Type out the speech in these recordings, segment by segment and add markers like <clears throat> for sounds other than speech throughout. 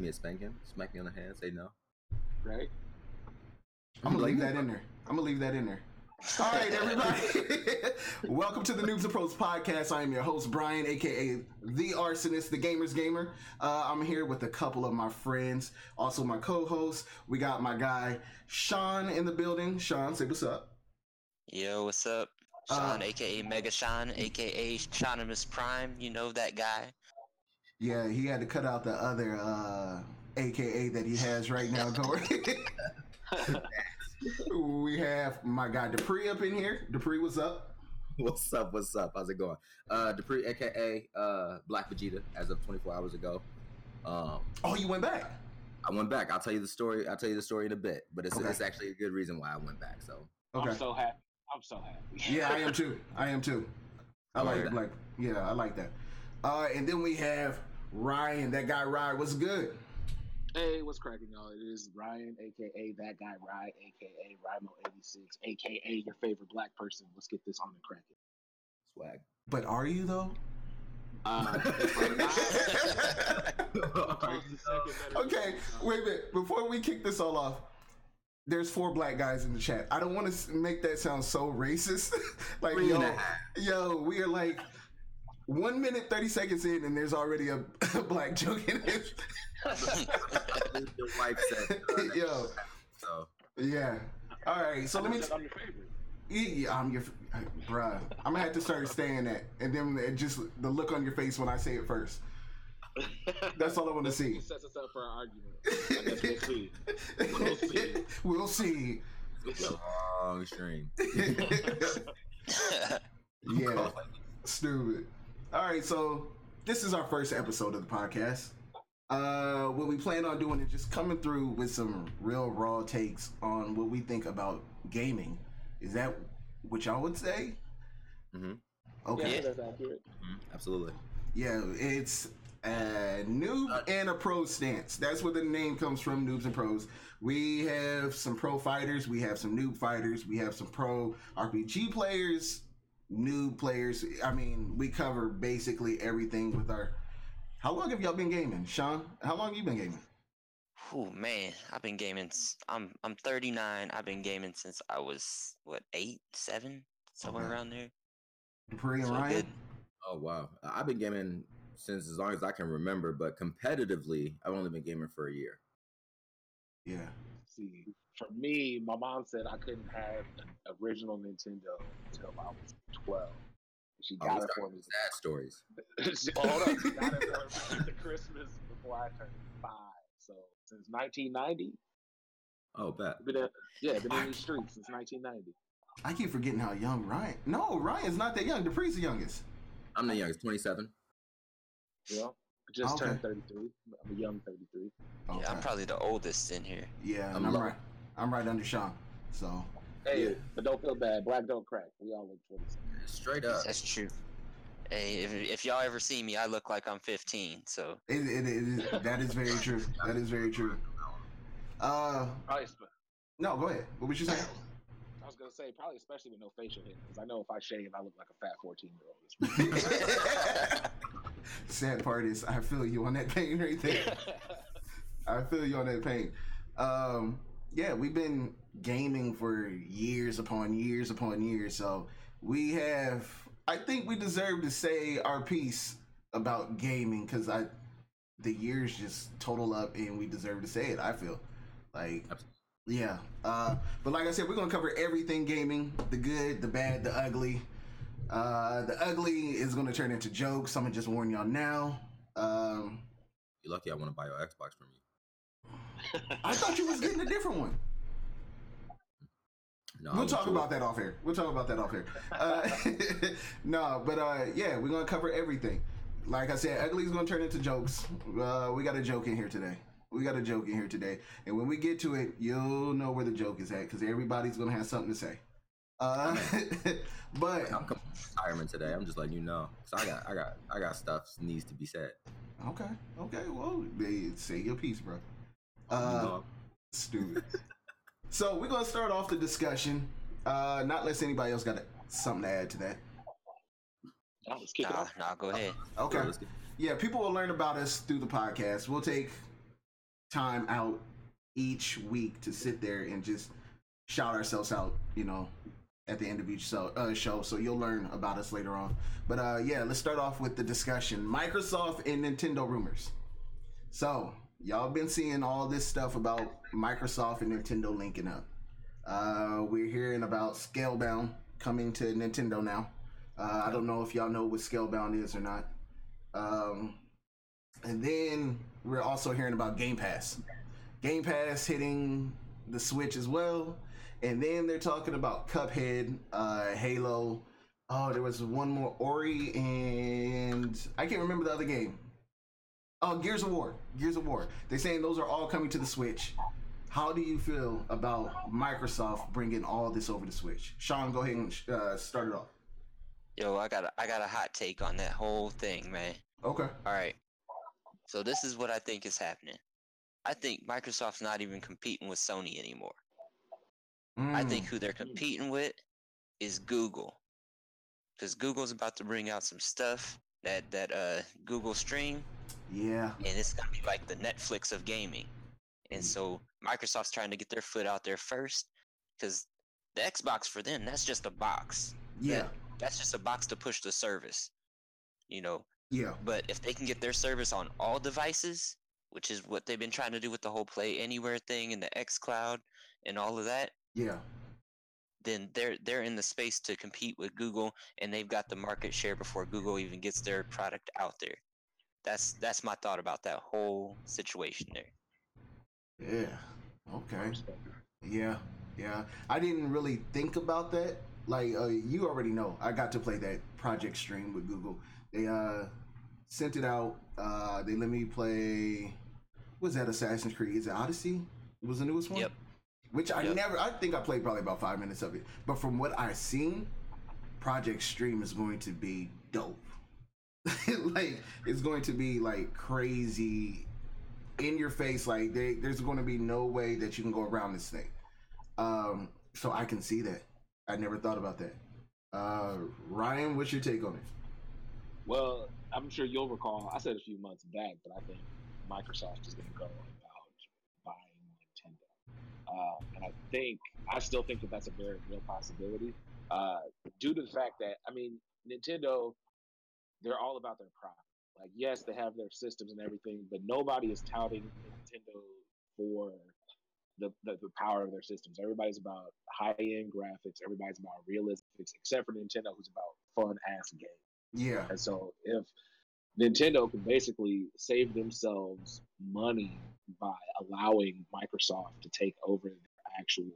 give me a spanking, smack me on the hand, say no. Right? I'm gonna leave that in there. I'm gonna leave that in there. All right, everybody. <laughs> Welcome to the Noobs and Pros podcast. I am your host, Brian, aka the Arsonist, the Gamer's Gamer. Uh, I'm here with a couple of my friends, also my co-host. We got my guy Sean in the building. Sean, say what's up. Yo, what's up? Sean, Uh, aka Mega Sean, aka Shonimus Prime. You know that guy. Yeah, he had to cut out the other uh, AKA that he has right now going. <laughs> we have my guy Dupree up in here. Dupree, what's up? What's up? What's up? How's it going? Uh, Dupree, aka uh, Black Vegeta, as of 24 hours ago. Um, Oh, you went back. I went back. I'll tell you the story. I'll tell you the story in a bit, but it's, Okay. it's actually a good reason why I went back. So Okay. I'm so happy. I'm so happy. <laughs> Yeah, I am too. I am too. I I like like like yeah, I like that. Uh, and then we have Ryan. That guy Ryan what's good. Hey, what's cracking, y'all? It is Ryan, aka that guy Ryan, aka Rimo86, aka your favorite black person. Let's get this on and crack it. swag. But are you though? Uh, <laughs> <laughs> Okay, wait a minute. Before we kick this all off, there's four black guys in the chat. I don't want to make that sound so racist. <laughs> like yo, and a half. yo, we are like one minute thirty seconds in, and there's already a, <laughs> a black joke in it. Your wife said, yo, so yeah. All right, so let me. I'm your favorite. Yeah, I'm your, bruh. I'm gonna have to start saying that, and then it just the look on your face when I say it first. That's all I want to see. It sets us up for an argument. I guess we'll see. We'll see. <laughs> we'll see. long stream. <laughs> Yeah, stupid. All right, so this is our first episode of the podcast. Uh, what we plan on doing is just coming through with some real raw takes on what we think about gaming. Is that what y'all would say? Mhm. Okay. Yeah, that's accurate. Mhm, Absolutely. Yeah, it's a noob and a pro stance. That's where the name comes from, noobs and pros. We have some pro fighters, we have some noob fighters, we have some pro RPG players, noob players. I mean, we cover basically everything with our. How long have y'all been gaming, Sean? How long have you been gaming? oh man, I've been gaming. I'm I'm 39. I've been gaming since I was what eight, seven, somewhere Okay. around there. Dupree and So Ryan. good. Oh wow, I've been gaming since as long as I can remember, but competitively, I've only been gaming for a year. Yeah. See, for me, my mom said I couldn't have an original Nintendo until I was 12. She oh, got we it for me. sad stories. <laughs> She- Hold up, she got it for me for Christmas before I turned five. So since 1990, Oh, bet. been in, yeah, been in these streets since 1990. I keep forgetting how young Ryan. No, Ryan's not that young. Dupree's the youngest. I'm the youngest, 27. You know, I just Okay. turned 33. I'm a young 33. Okay. Yeah, I'm probably the oldest in here. Yeah, I'm I'm right. I'm right under Sean. So Hey, Yeah. but don't feel bad. Black don't crack. We all look 27. Straight up. That's true. Hey, if, if y'all ever see me, I look like I'm 15. So It, it, it is, that is very true. That is very true. Uh, Probably, no, go ahead. What was you saying? I was gonna say probably especially with no facial hair because I know if I shave, I look like a fat 14 year old. <laughs> Sad part is, I feel you on that pain right there. <laughs> I feel you on that pain. Um, yeah, we've been gaming for years upon years upon years, so we have. I think we deserve to say our piece about gaming because I, the years just total up, and we deserve to say it. I feel like. Yeah. Uh, but like I said, we're gonna cover everything gaming: the good, the bad, the ugly. Uh, the ugly is gonna turn into jokes. I'm gonna just warn y'all now. Um, You're lucky I want to buy your Xbox from you. I thought you was getting a different one. No, we'll talk sure. about that off here. We'll talk about that off here. Uh, <laughs> no, but uh, yeah, we're gonna cover everything. Like I said, ugly's gonna turn into jokes. Uh, we got a joke in here today. We got a joke in here today, and when we get to it, you'll know where the joke is at because everybody's gonna have something to say. Uh, <laughs> but I'm coming retirement today. I'm just letting you know. So I got, I got, I got stuff needs to be said. okay, okay, well, they say your piece, bro. You Uh, stupid. <laughs> so we're gonna start off the discussion. Uh, not unless anybody else got a, something to add to that. Nah, let's nah, nah, go ahead. Okay. let's get- Yeah, people will learn about us through the podcast. We'll take time out each week to sit there and just shout ourselves out, you know, at the end of each show. Uh, show so you'll learn about us later on. But uh, yeah, let's start off with the discussion: Microsoft and Nintendo rumors. So y'all been seeing all this stuff about Microsoft and Nintendo linking up. Uh, we're hearing about Scalebound coming to Nintendo now. Uh, I don't know if y'all know what Scalebound is or not. Um, and then we're also hearing about Game Pass. Game Pass hitting the Switch as well. And then they're talking about Cuphead, uh, Halo. Oh, there was one more Ori and I can't remember the other game. Oh, Gears of War. Gears of War. They're saying those are all coming to the Switch. How do you feel about Microsoft bringing all this over to Switch? Sean, go ahead and uh, start it off. Yo, I got a, I got a hot take on that whole thing, man. Okay. All right. So this is what I think is happening. I think Microsoft's not even competing with Sony anymore. I think Mm, who they're competing with is Google. Cuz Google's about to bring out some stuff that that uh Google Stream yeah. and it's going to be like the Netflix of gaming. And so Microsoft's trying to get their foot out there first cuz the Xbox for them that's just a box. Yeah. That's just a box to push the service. You know, Yeah. But if they can get their service on all devices, which is what they've been trying to do with the whole Play Anywhere thing and the X Cloud and all of that, Yeah. Then they're they're in the space to compete with Google, and they've got the market share before Google even gets their product out there. That's that's my thought about that whole situation there. Yeah. Okay. Yeah, yeah. I didn't really think about that. Like uh, you already know, I got to play that Project Stream with Google. They uh sent it out. Uh, they let me play. Was that Assassin's Creed? Is it Odyssey? Was the newest one? Yep. Which I Yep. never. I think I played probably about five minutes of it. But from what I've seen, Project Stream is going to be dope. <laughs> like it's going to be like crazy in your face like they, there's going to be no way that you can go around this thing um so i can see that i never thought about that uh ryan what's your take on it Well, I'm sure you'll recall. I said a few months back, but I think Microsoft is going to go about buying Nintendo, uh, and I think I still think that that's a very real possibility, uh, due to the fact that I mean Nintendo, they're all about their profit. Like, yes, they have their systems and everything, but nobody is touting Nintendo for the, the, the power of their systems. Everybody's about high end graphics. Everybody's about realistics, except for Nintendo, who's about fun ass games. yeah And so if Nintendo can basically save themselves money by allowing Microsoft to take over their actual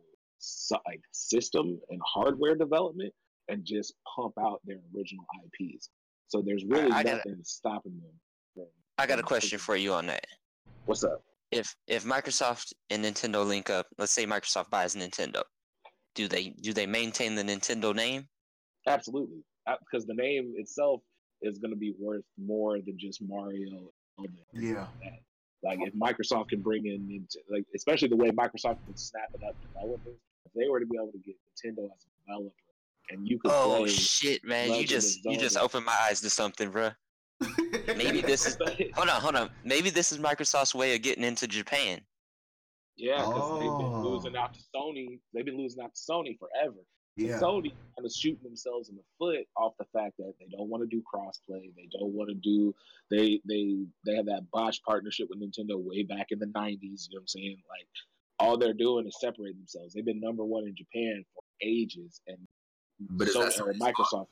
like system and hardware development and just pump out their original IPs. So there's really I gotta- nothing stopping them. From, I got a question for you on that. What's up? If if Microsoft and Nintendo link up, let's say Microsoft buys Nintendo, do they do they maintain the Nintendo name? Absolutely, Uh, because the name itself is going to be worth more than just Mario. yeah Like if Microsoft can bring in, Nint- like especially the way Microsoft can snap it up developers, if they were to be able to get Nintendo as a developer, and you could Oh play, shit, man! You just you just Zelda. opened my eyes to something, bruh. Maybe <laughs> this is <laughs> hold on, hold on. Maybe this is Microsoft's way of getting into Japan. yeah, because they've Oh. been losing oh. out to Sony. They've been losing out to Sony forever. Yeah Sony kind of shooting themselves in the foot off the fact that they don't want to do crossplay. They don't want to do they they they have that botched partnership with Nintendo way back in the nineties. You know what I'm saying? Like all they're doing is separating themselves. They've been number one in Japan for ages, and But is that Sony's fault? Microsoft.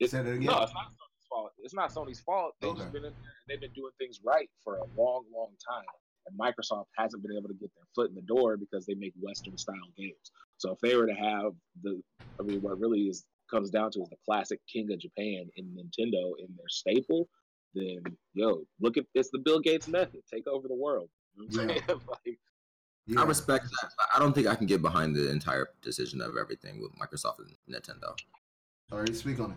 It's, Say that again? no, it's not Sony's fault. It's not Sony's fault. They've Okay. just been in there and they've been doing things right for a long, long time. And Microsoft hasn't been able to get their foot in the door because they make Western style games. So if they were to have the, I mean, what really is comes down to is the classic King of Japan in Nintendo in their staple, then yo, look at it's the Bill Gates method. Take over the world. You know what I'm Yeah. <laughs> like, yeah I respect that. I don't think I can get behind the entire decision of everything with Microsoft and Nintendo. all right speak on it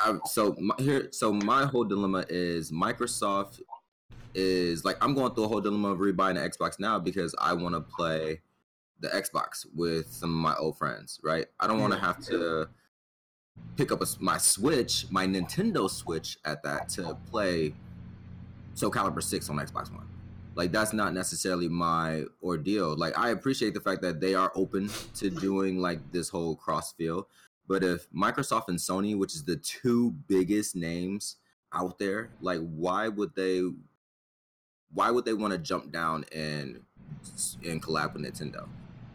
I, so my, here, so my whole dilemma is Microsoft is like I'm going through a whole dilemma of rebuying the Xbox now because I want to play the Xbox with some of my old friends, right? I don't want to mm. have to pick up a my Switch, my Nintendo Switch at that to play Soul Calibur Six on Xbox One. Like that's not necessarily my ordeal. Like I appreciate the fact that they are open to <laughs> doing like this whole cross field. But if Microsoft and Sony, which is the two biggest names out there, like why would they why would they want to jump down and and collab with Nintendo?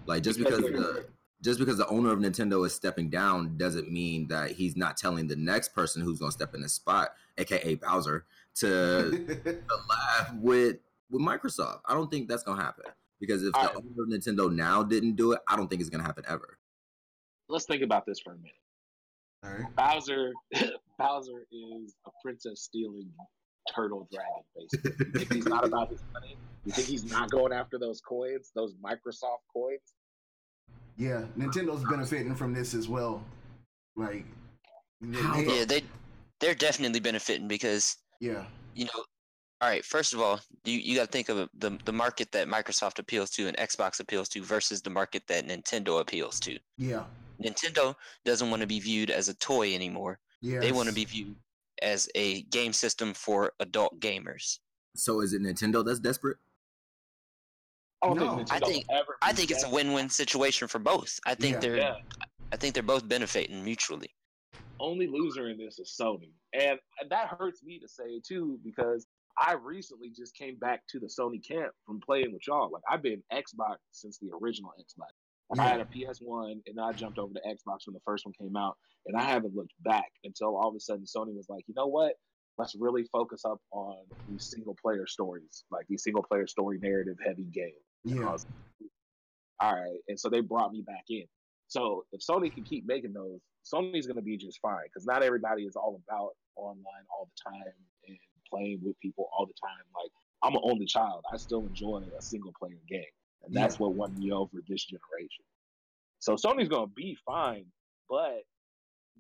Like just because the just because the owner of Nintendo is stepping down doesn't mean that he's not telling the next person who's going to step in the spot, aka Bowser, <laughs> to laugh with with Microsoft. I don't think that's going to happen because if All the right. owner of Nintendo now didn't do it, I don't think it's going to happen ever. Let's think about this for a minute. All right. Bowser, <laughs> Bowser is a princess stealing turtle dragon. Basically, you think he's not about his money? You think he's not going after those coins, those Microsoft coins? Yeah, Nintendo's benefiting from this as well. Like, How they, yeah, they they're definitely benefiting because yeah, you know. All right, first of all, you, you got to think of the the market that Microsoft appeals to and Xbox appeals to versus the market that Nintendo appeals to. yeah, Nintendo doesn't want to be viewed as a toy anymore. yeah. They want to be viewed as a game system for adult gamers. So is it Nintendo that's desperate? I don't No. think I think- ever. I think it's a win-win situation for both. I think Yeah. they're Yeah. I think they're both benefiting mutually. only loser in this is Sony. And that hurts me to say too, because I recently just came back to the Sony camp from playing with y'all. Like I've been Xbox since the original Xbox. Like, I had a PS1 and I jumped over to Xbox when the first one came out. And I haven't looked back until all of a sudden Sony was like, you know what? Let's really focus up on these single player stories, like these single player story narrative heavy games. Yeah, like, all right. And so they brought me back in. So if Sony can keep making those, Sony's going to be just fine because not everybody is all about online all the time and playing with people all the time. Like I'm an only child. I still enjoy a single player game. And that's what won me over this generation. So Sony's going to be fine, but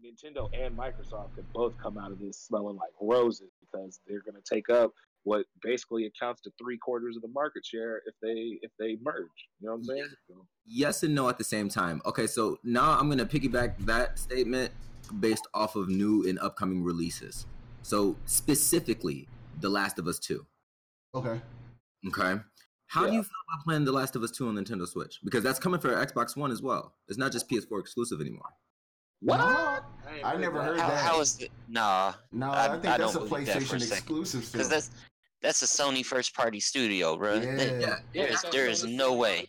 Nintendo and Microsoft could both come out of this smelling like roses because they're going to take up what basically accounts to three quarters of the market share if they if they merge. You know what I'm saying? So, yes and no at the same time. Okay, so now I'm gonna piggyback that statement based off of new and upcoming releases. So specifically, The Last of Us Two. okay. Okay, how do you feel about playing The Last of Us Two on Nintendo Switch? Because that's coming for Xbox One as well. It's not just PS4 exclusive anymore. what? ain't I never heard How, that. how is it? Nah, No, I- I, think I that's a don't believe that a PlayStation second. exclusive. Still. because that's that's a Sony first-party studio, bro. Yeah. Yeah, There is there is no way.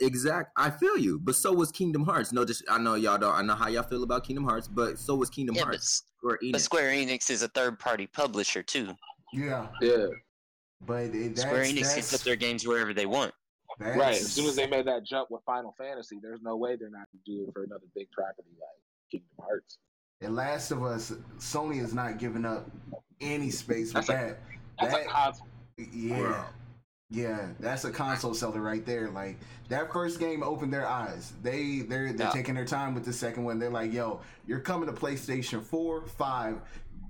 exact. I feel you, but so was Kingdom Hearts. No, just I know y'all don't. I know how y'all feel about Kingdom Hearts, but so was Kingdom Yeah, Hearts. S- Square Enix. but Square Enix is a third-party publisher too. yeah, Yeah, but it, that's, Square Enix can put their games wherever they want. right. As soon as they made that jump with Final Fantasy, there's no way they're not going to do it for another big property like Kingdom Hearts. And Last of Us, Sony is not giving up any space with That's a- that. That's That- a console. Yeah. Bro. Yeah, that's a console seller right there. Like that first game opened their eyes. They they're they're Yeah. taking their time with the second one. They're like, yo, you're coming to PlayStation 4, 5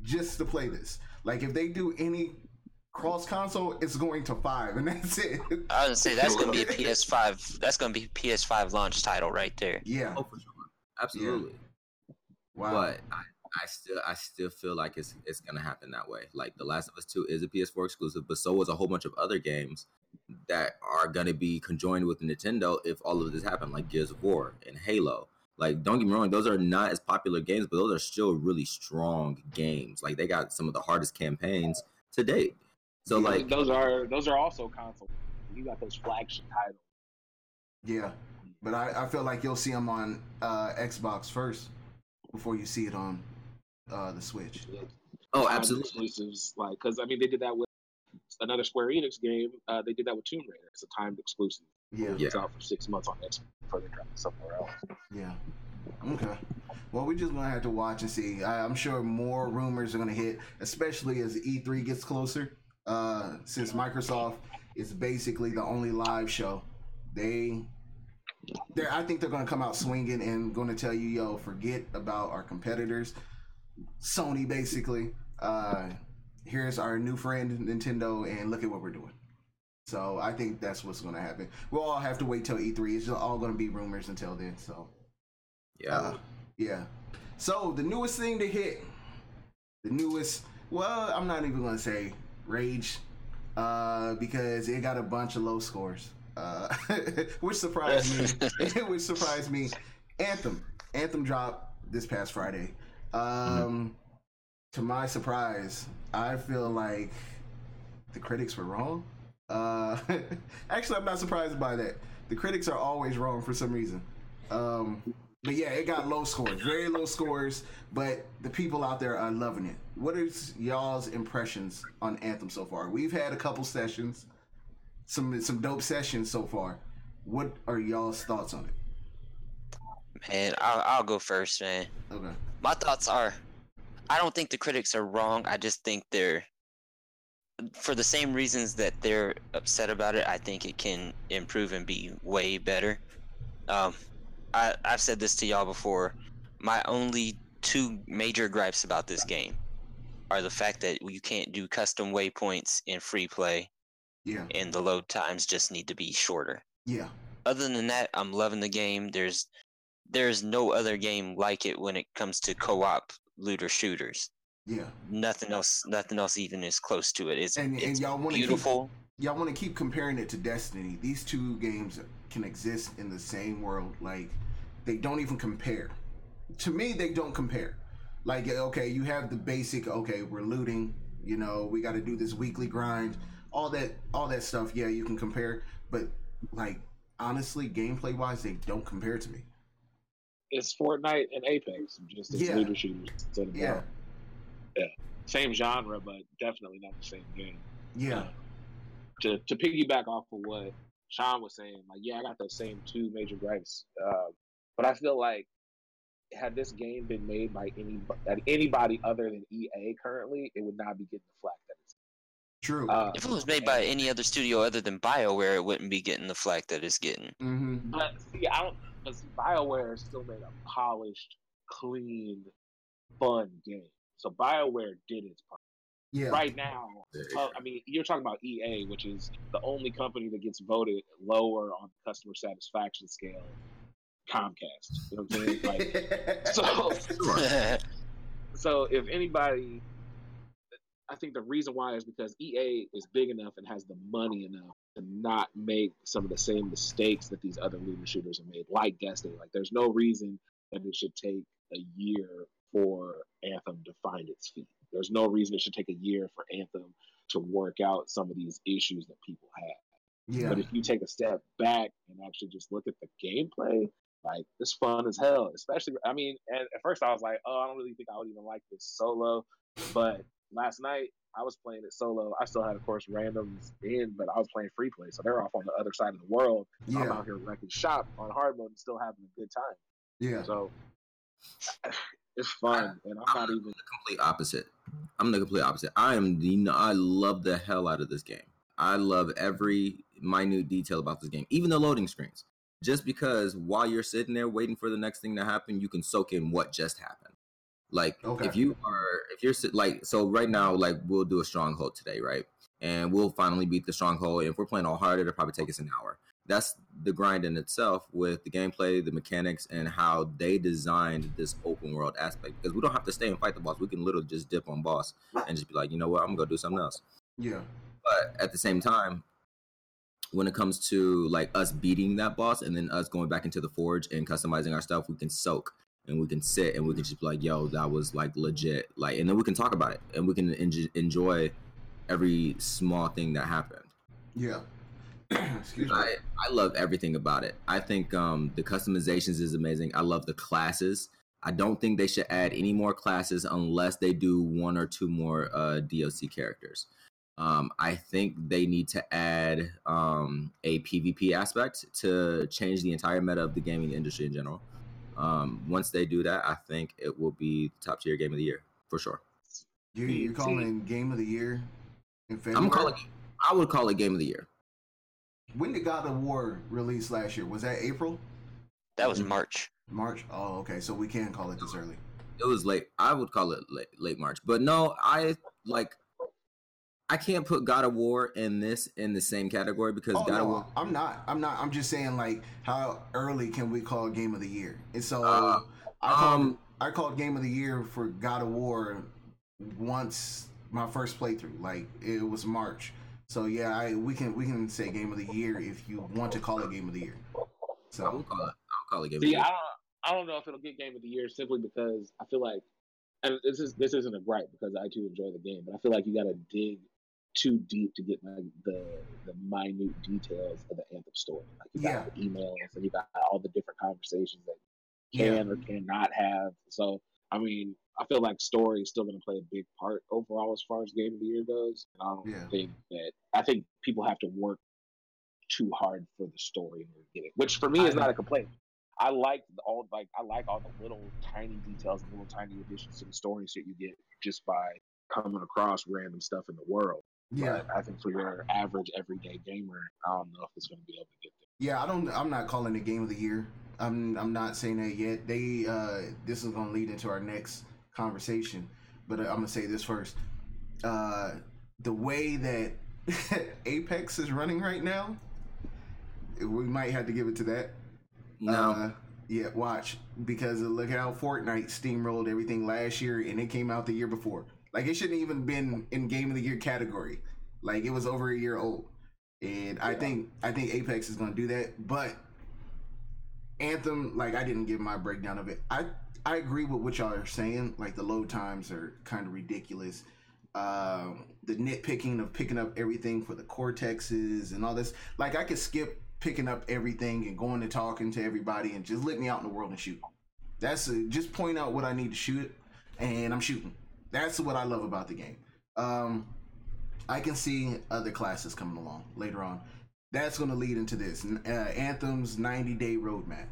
just to play this. Like if they do any cross console, it's going to five, and <laughs> that's it. I would say that's gonna be a PS5. That's gonna be a PS5 launch title right there. yeah. Oh, for sure, absolutely. Wow. But I, I still I still feel like it's it's gonna happen that way. Like The Last of Us Two is a PS4 exclusive, but so is a whole bunch of other games that are gonna be conjoined with Nintendo if all of this happened, like Gears of War and Halo. Like, don't get me wrong, those are not as popular games, but those are still really strong games. Like they got some of the hardest campaigns to date. So Yeah. like those are those are also console. You got those flagship titles. Yeah. But I, I feel like you'll see them on uh, Xbox first before you see it on uh, the Switch. oh absolutely. exclusives. Like, because I mean, they did that with another Square Enix game. Uh, they did that with Tomb Raider. It's a timed exclusive. Yeah. It's out for six months on Xbox before they drop it somewhere else. Yeah. Okay. Well, we just gonna have to watch and see. I, I'm sure more rumors are gonna hit, especially as E3 gets closer. Uh, since Microsoft is basically the only live show, they, they I think they're gonna come out swinging and gonna tell you, yo, forget about our competitors. Sony, basically. Uh, here's our new friend Nintendo, and look at what we're doing. So I think that's what's gonna happen. We'll all have to wait till E3. It's all gonna be rumors until then. So. Yeah. Uh, yeah. So the newest thing to hit, the newest. Well, I'm not even gonna say rage. uh, because it got a bunch of low scores, uh, <laughs> which surprised me. <laughs> <laughs> which surprised me. Anthem, Anthem dropped this past Friday. Um, To my surprise, I feel like the critics were wrong. Uh, <laughs> actually, I'm not surprised by that. The critics are always wrong for some reason. Um, but yeah, it got low scores, very low scores. But the people out there are loving it. What is y'all's impressions on Anthem so far? We've had a couple sessions, some some dope sessions so far. What are y'all's thoughts on it? Man, I'll, I'll go first, man. Okay. My thoughts are, I don't think the critics are wrong. I just think they're, for the same reasons that they're upset about it. I think it can improve and be way better. Um, I I've said this to y'all before. My only two major gripes about this game are the fact that you can't do custom waypoints in free play, Yeah. and the load times just need to be shorter. Yeah. Other than that, I'm loving the game. There's there's no other game like it when it comes to co-op looter shooters. Yeah. Nothing else nothing else even is close to it. It's And and y'all want to keep beautiful. y'all want to keep comparing it to Destiny. These two games can exist in the same world. Like they don't even compare. To me, they don't compare. Like okay, you have the basic. Okay, we're looting. You know, we got to do this weekly grind. All that, all that stuff. Yeah, you can compare. But like honestly, gameplay wise, they don't compare to me. It's Fortnite and Apex, just as Yeah. looter shooters. instead of Yeah. Valorant. Same genre, but definitely not the same game. Yeah. Uh, to to piggyback off of what Sean was saying, like yeah, I got those same two major gripes, uh, but I feel like had this game been made by any anybody other than EA currently, it would not be getting the flack that. True. Uh, If it was made by any other studio other than BioWare, it wouldn't be getting the flack that it's getting. mm-hmm. but see, I don't. But see, Bioware still made a polished, clean, fun game. So Bioware did its part. Yeah. Right now, uh, I mean, you're talking about EA, which is the only company that gets voted lower on the customer satisfaction scale. Comcast, you know what I'm saying? Like, <laughs> so, <laughs> so if anybody, I think the reason why is because EA is big enough and has the money enough to not make some of the same mistakes that these other looter shooters have made, like Destiny. Like, there's no reason that it should take a year for Anthem to find its feet. There's no reason it should take a year for Anthem to work out some of these issues that people have. yeah. But if you take a step back and actually just look at the gameplay, like it's fun as hell. Especially, I mean, and at first I was like, oh, I don't really think I would even like this solo. But last night I was playing it solo. I still had, of course, randoms in, but I was playing free play, so they're off on the other side of the world. I'm out here wrecking shop on hard mode and still having a good time. Yeah. So <sighs> it's fun, and I'm not even. the complete opposite. I'm the complete opposite. I am the I love the hell out of this game. I love every minute detail about this game, even the loading screens. Just because while you're sitting there waiting for the next thing to happen, you can soak in what just happened. Like Okay. if you are if you're like so right now, like we'll do a stronghold today, right? And we'll finally beat the stronghold. And if we're playing all hard, it'll probably take us an hour. That's the grind in itself with the gameplay, the mechanics, and how they designed this open world aspect. Because we don't have to stay and fight the boss. We can literally just dip on boss and just be like, you know what, I'm gonna go do something else. Yeah. But at the same time, when it comes to like us beating that boss and then us going back into the forge and customizing our stuff, we can soak and we can sit and we can just be like, yo, that was like legit. Like, and then we can talk about it and we can enj- enjoy every small thing that happened. Yeah. <clears throat> Excuse me. I, I love everything about it. I think um, the customizations is amazing. I love the classes. I don't think they should add any more classes unless they do one or two more uh, DLC characters. Um, I think they need to add um, a PvP aspect to change the entire meta of the gaming industry in general. Um, once they do that, I think it will be top tier game of the year for sure. You, you're calling game of the year in I'm calling. I would call it game of the year. When did God of War release last year? Was that April? That was March. March? Oh, okay. So we can call it this early. it was late. I would call it late, late March, but no, I like. I can't put God of War in this in the same category because Oh, God of no, War. I'm not. I'm not. I'm just saying, like, how early can we call game of the year? And so Uh, I called, um, I called game of the year for God of War once my first playthrough. Like, it was March. So yeah, I we can we can say game of the year if you want to call it game of the year. So I will So call it. I'll call it game. of See, the I year. don't, I don't know if it'll get game of the year simply because I feel like, and this is this isn't a gripe because I too enjoy the game, but I feel like you got to dig too deep to get like the the minute details of the Anthem story. Like you got the emails and you got all the different conversations that yeah, can or cannot have. So I mean, I feel like story is still going to play a big part overall as far as game of the year goes. And I don't Yeah. think that I think people have to work too hard for the story in order to get it, which for me is not a complaint. I like all like I like all the little tiny details and little tiny additions to the stories that you get just by coming across random stuff in the world. Yeah, But I think for your average everyday gamer, I don't know if it's going to be able to get there. yeah. I don't. I'm not calling it game of the year. I'm I'm not saying that yet. They uh, this is gonna lead into our next conversation, but I'm gonna say this first. Uh, the way that <laughs> Apex is running right now, we might have to give it to that. No, Uh, yeah, watch because look how Fortnite steamrolled everything last year, and it came out the year before. Like it shouldn't even been in Game of the Year category. Like it was over a year old, and I think I think Apex is going to do that. But Anthem, like I didn't give my breakdown of it. I I agree with what y'all are saying. Like the load times are kind of ridiculous. Um, the nitpicking of picking up everything for the cortexes and all this. Like I could skip picking up everything and going to talking to everybody and just let me out in the world and shoot. That's a, just point out what I need to shoot, and I'm shooting. That's what I love about the game. Um, I can see other classes coming along later on. That's going to lead into this uh, Anthem's 90 day roadmap.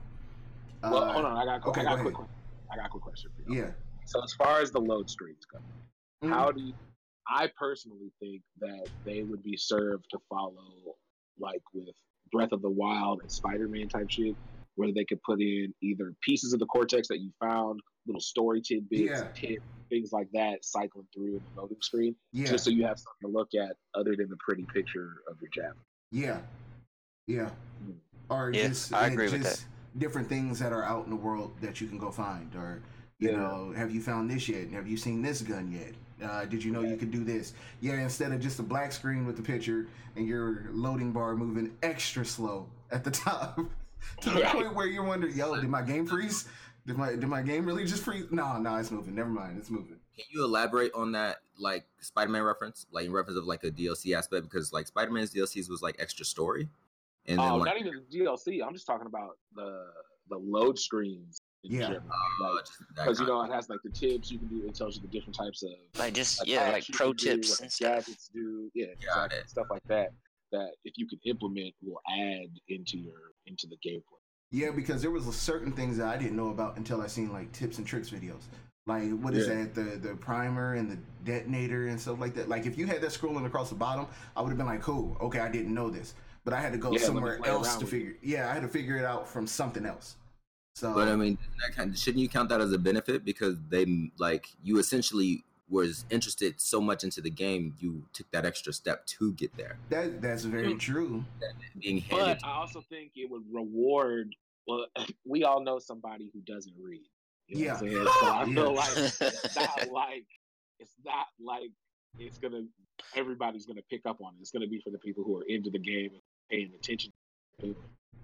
Well, Uh, hold on, I got okay, I got go a quick ahead. I got a quick question for you. Yeah. So as far as the load screens go, Mhm. how do you, I personally think that they would be served to follow like with Breath of the Wild and Spider-Man type shit, where they could put in either pieces of the cortex that you found, little story tidbits, Yeah. tips, things like that, cycling through in the loading screen, Yeah. just so you have something to look at other than the pretty picture of your javelin. Yeah, yeah, or Yeah, just I agree with just different things that are out in the world that you can go find, or you Yeah. know, have you found this yet? Have you seen this gun yet? Uh, did you know you could do this? Yeah, instead of just a black screen with the picture and your loading bar moving extra slow at the <laughs> top, <laughs> to the Right. point where you're wondering, yo, did my game freeze? Did my did my game really just freeze? No, no, it's moving. Never mind, it's moving. Can you elaborate on that, like Spider-Man reference, like in reference of like a DLC aspect? Because like Spider-Man's DLCs was like extra story, and then Oh, like not even the DLC. I'm just talking about the the load screens. Yeah. general. uh, Like, just because you know it has like the tips you can do. It tells you the different types of Like just like, yeah, like pro can do, tips what and stuff. Gadgets do, yeah, exactly, stuff like that. That if you can implement, will add into your into the gameplay. Yeah, because there was certain things that I didn't know about until I seen like tips and tricks videos. Like what is Yeah. that? The the primer and the detonator and stuff like that. Like if you had that scrolling across the bottom, I would have been like, cool, okay, I didn't know this. But I had to go Yeah, somewhere else to with it. figure. Yeah, I had to figure it out from something else. So But I mean, that kind shouldn't you count that as a benefit because they like you essentially was interested so much into the game, you took that extra step to get there. that that's very true. Being handed, But I also think it would reward. Well, <laughs> we all know somebody who doesn't read. You know I'm Yeah. So I <laughs> Yeah. feel like <laughs> it's not like it's not like it's gonna everybody's gonna pick up on it. It's gonna be for the people who are into the game and paying attention. Because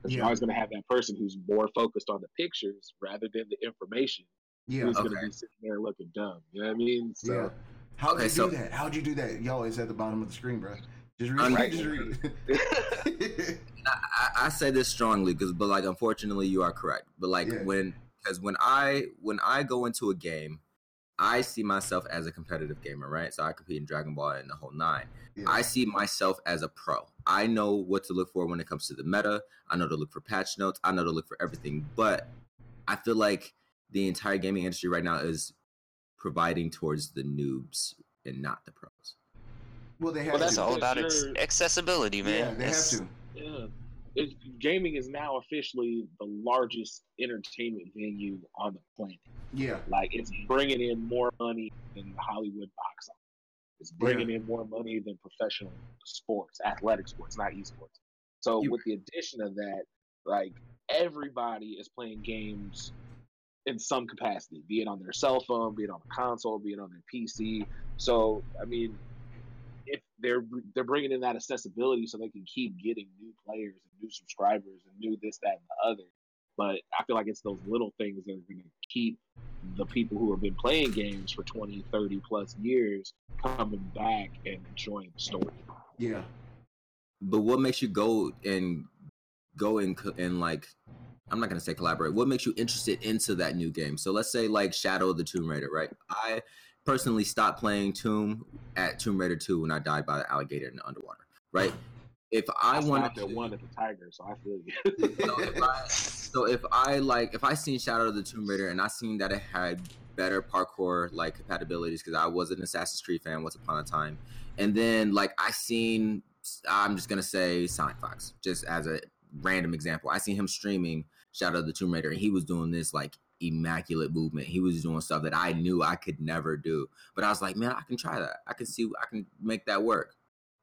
Yeah. you're always gonna have that person who's more focused on the pictures rather than the information. Yeah, Who's gonna Okay. be sitting there looking dumb? You know what I mean? So yeah. How'd Okay, you so- do that? How'd you do that? Yo, it's at the bottom of the screen, bro. Just read. It. Just read. it. <laughs> <laughs> I, I- I say this strongly because, but like, unfortunately, you are correct. But like Yeah. when, because when I when I go into a game, I see myself as a competitive gamer, right? So I compete in Dragon Ball and the whole nine. Yeah. I see myself as a pro. I know what to look for when it comes to the meta. I know to look for patch notes. I know to look for everything. But I feel like the entire gaming industry right now is providing towards the noobs and not the pros. well, they have Well, That's to. all about Sure. ex- accessibility, man. Yeah, they have to. Yeah. It, gaming is now officially the largest entertainment venue on the planet. Yeah, Like it's bringing in more money than the Hollywood box office. It's bringing in more money than professional sports, athletic sports, not esports. So You- with the addition of that, like everybody is playing games in some capacity, be it on their cell phone, be it on a console, be it on their PC. So I mean, if they're they're bringing in that accessibility so they can keep getting new players and new subscribers and new this that and the other. But I feel like it's those little things that are going to keep the people who have been playing games for 20, 30 plus years coming back and enjoying the story. Yeah. But what makes you go and go and and like I'm not gonna say collaborate. What makes you interested into that new game? So let's say like Shadow of the Tomb Raider, right? I personally stopped playing Tomb at Tomb Raider 2 when I died by the alligator in the underwater, right? If I, I wanted to, one at the Tiger, so I feel you. so if I so if I like if I seen Shadow of the Tomb Raider and I seen that it had better parkour like compatibilities because I was an Assassin's Creed fan once upon a time, and then like I seen I'm just gonna say Sonic Fox just as a random example. I seen him streaming Shadow of the Tomb Raider and he was doing this like immaculate movement. He was doing stuff that I knew I could never do, but I was like, man, I can try that. I can see I can make that work.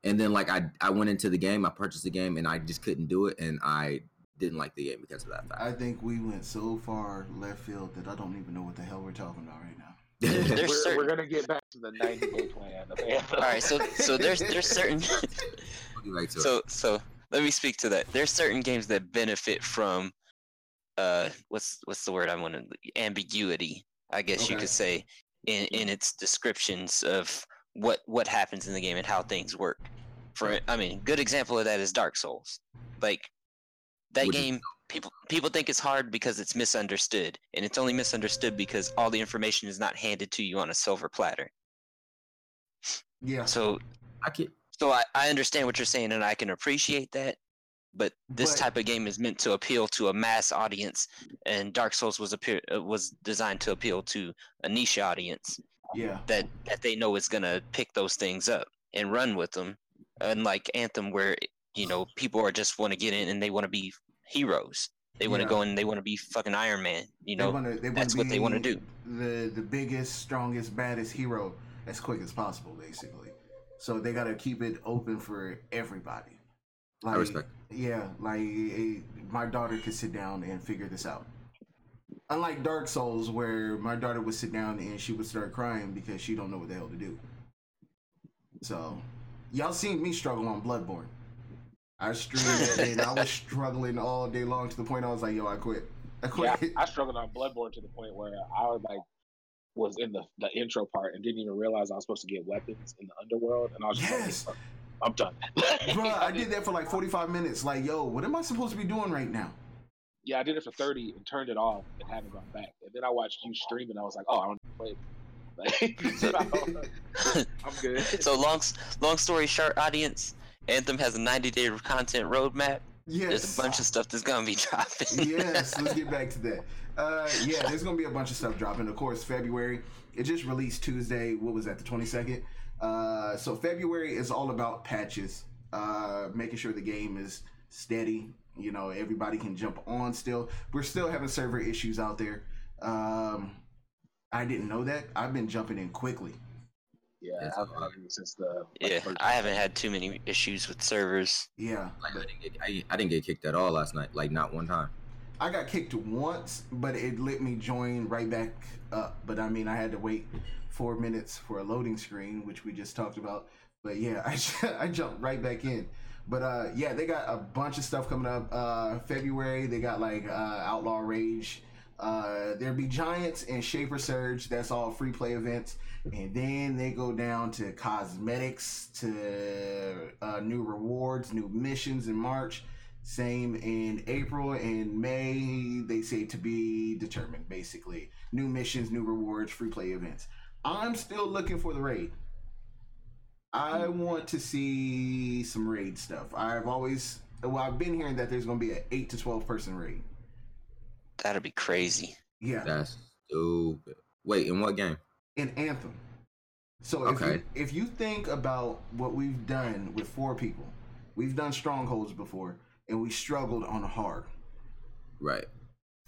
And then like I I went into the game, I purchased the game, and I just couldn't do it, and I didn't like the game because of that fact. I think we went so far left field that I don't even know what the hell we're talking about right now. <laughs> We're, certain- we're gonna get back to the 90 day plan. <laughs> All right, so so there's there's certain I'll get back to it. so so let me speak to that. There's certain games that benefit from uh what's what's the word I want to ambiguity, I guess you could say in in its descriptions of what what happens in the game and how things work. For I mean, good example of that is Dark Souls. Like that is- game people people think it's hard because it's misunderstood and it's only misunderstood because all the information is not handed to you on a silver platter. Yeah. So I can so I, I understand what you're saying and I can appreciate that. But this But- type of game is meant to appeal to a mass audience, and Dark Souls was appear, uh, was designed to appeal to a niche audience Yeah. that that they know is gonna pick those things up and run with them. Unlike Anthem, where you know people are just want to get in and they want to be heroes. They want to Yeah. go in. and They want to be fucking Iron Man. You They know, wanna, they wanna that's what they wanna do. The the biggest, strongest, baddest hero as quick as possible, basically. So they gotta keep it open for everybody. I respect. Yeah, like my daughter could sit down and figure this out. Unlike Dark Souls, where my daughter would sit down and she would start crying because she don't know what the hell to do. So, y'all seen me struggle on Bloodborne. I streamed and I was <laughs> struggling all day long to the point I was like, "Yo, I quit. I Yeah. I <laughs> struggled on Bloodborne to the point where I was like was in the, the intro part and didn't even realize I was supposed to get weapons in the underworld, and I was just Yes. like, I'm done. <laughs> Bro, I did that for like 45 minutes. Like, yo, what am I supposed to be doing right now? Yeah, I did it for 30 and turned it off and haven't gone back. And then I watched you stream and I was like, oh, I don't play. Like, <laughs> <laughs> so I'm good. so long long story short, audience, Anthem has a 90 day content roadmap. Yes. There's a bunch of stuff that's gonna be dropping. yes, let's get back to that. Uh, yeah, there's gonna be a bunch of stuff dropping. Of course, February. It just released Tuesday. What was that? The 22nd. Uh, so February is all about patches, uh, making sure the game is steady. You know, everybody can jump on. Still, we're still having server issues out there. Um, I didn't know that. I've been jumping in quickly. Yeah, It's I've hard. been since the. Yeah, first- I haven't had too many issues with servers. Yeah, like I didn't get I, I didn't get kicked at all last night. Like not one time. I got kicked once, but it let me join right back up. But I mean, I had to wait four minutes for a loading screen, which we just talked about. But yeah, <laughs> I, I jumped right back in. But uh, yeah, they got a bunch of stuff coming up. Uh, February, they got like uh, Outlaw Rage. Uh, there be Giants and Shaper Surge. That's all free play events. And then they go down to cosmetics, to uh, new rewards, new missions in March. Same in April and May. They say to be determined, basically. New missions, new rewards, free play events. I'm still looking for the raid. I want to see some raid stuff. I've always, well, I've been hearing that there's going to be an 8 to 12 person raid. That'd be crazy. Yeah. That's stupid. Wait, in what game? in Anthem. So if, Okay. you, if you think about what we've done with four people, we've done strongholds before, and we struggled on hard. Right.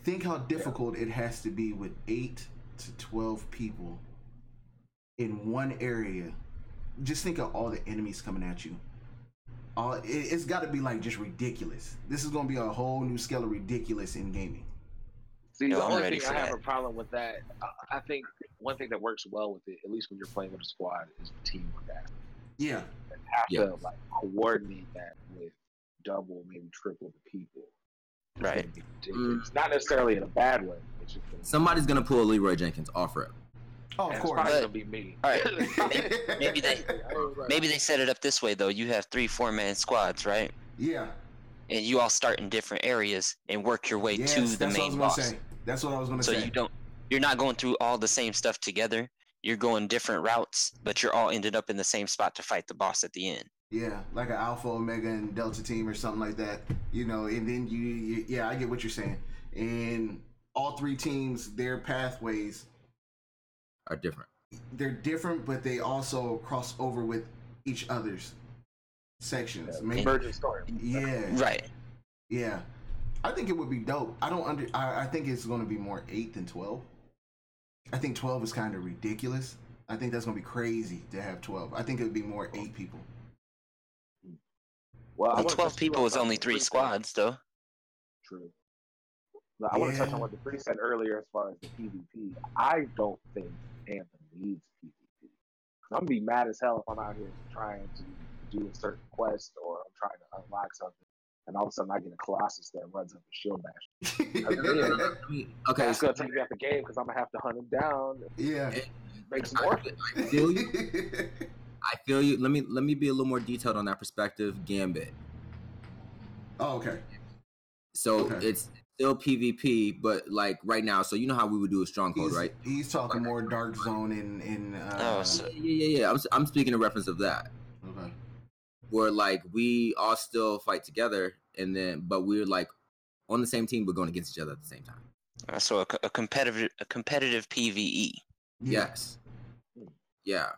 Think how difficult it has to be with eight to twelve people in one area. Just think of all the enemies coming at you. All it, it's got to be like just ridiculous. This is going to be a whole new scale of ridiculous in gaming. See, Yo, the I'm only thing for I have that. a problem with that, I- I think one thing that works well with it, at least when you're playing with a squad, is the teamwork aspect. Yeah, have Yeah. to like coordinate that with double, maybe triple the people. Right. gonna be ridiculous. Not necessarily in a bad way. It's just gonna Somebody's gonna pull Leroy Jenkins off rip. Oh, and of it's course. probably But- gonna be me. All right, maybe, <laughs> maybe they maybe they set it up this way though. You have three four man squads, right? yeah, And you all start in different areas and work your way yes, to that's the what I main was boss. gonna say. That's what I was gonna So say. you don't you're not going through all the same stuff together. You're going different routes, but you're all ended up in the same spot to fight the boss at the end. Yeah, like an Alpha, Omega, and Delta team or something like that. You know, and then you, you yeah, I get what you're saying. And all three teams, their pathways, Are different. they're different, but they also cross over with each other's sections. Yeah, Maybe, Virgin story. yeah, Right. yeah. I think it would be dope. I don't under. I, I think it's going to be more eight than twelve. I think twelve is kind of ridiculous. I think that's going to be crazy to have twelve. I think it would be more eight people. Well, Well, Twelve people is only three Free said. squads though. True. But I want to touch on what the Free said earlier as far as the PvP. I don't think Anthem needs PvP. 'Cause I'm gonna be mad as hell if I'm out here trying to do a certain quest or I'm trying to unlock something, and all of a sudden I get a Colossus that runs up a shield bash. <laughs> Okay, That's so gonna take me out the game because I'm gonna have to hunt him down, yeah. make some I, orphans. I feel you. I feel you. Let me let me be a little more detailed on that perspective. Gambit. oh, okay. So Okay. it's still PvP, but like right now. So you know how we would do a stronghold, He's, right? he's talking more dark zone in in. Uh, Oh, so- Yeah, yeah, yeah. I'm I'm speaking in reference of that. okay. where like we all still fight together and then but we're like on the same team but going against each other at the same time Uh, So a, a competitive a competitive PVE. Yes yeah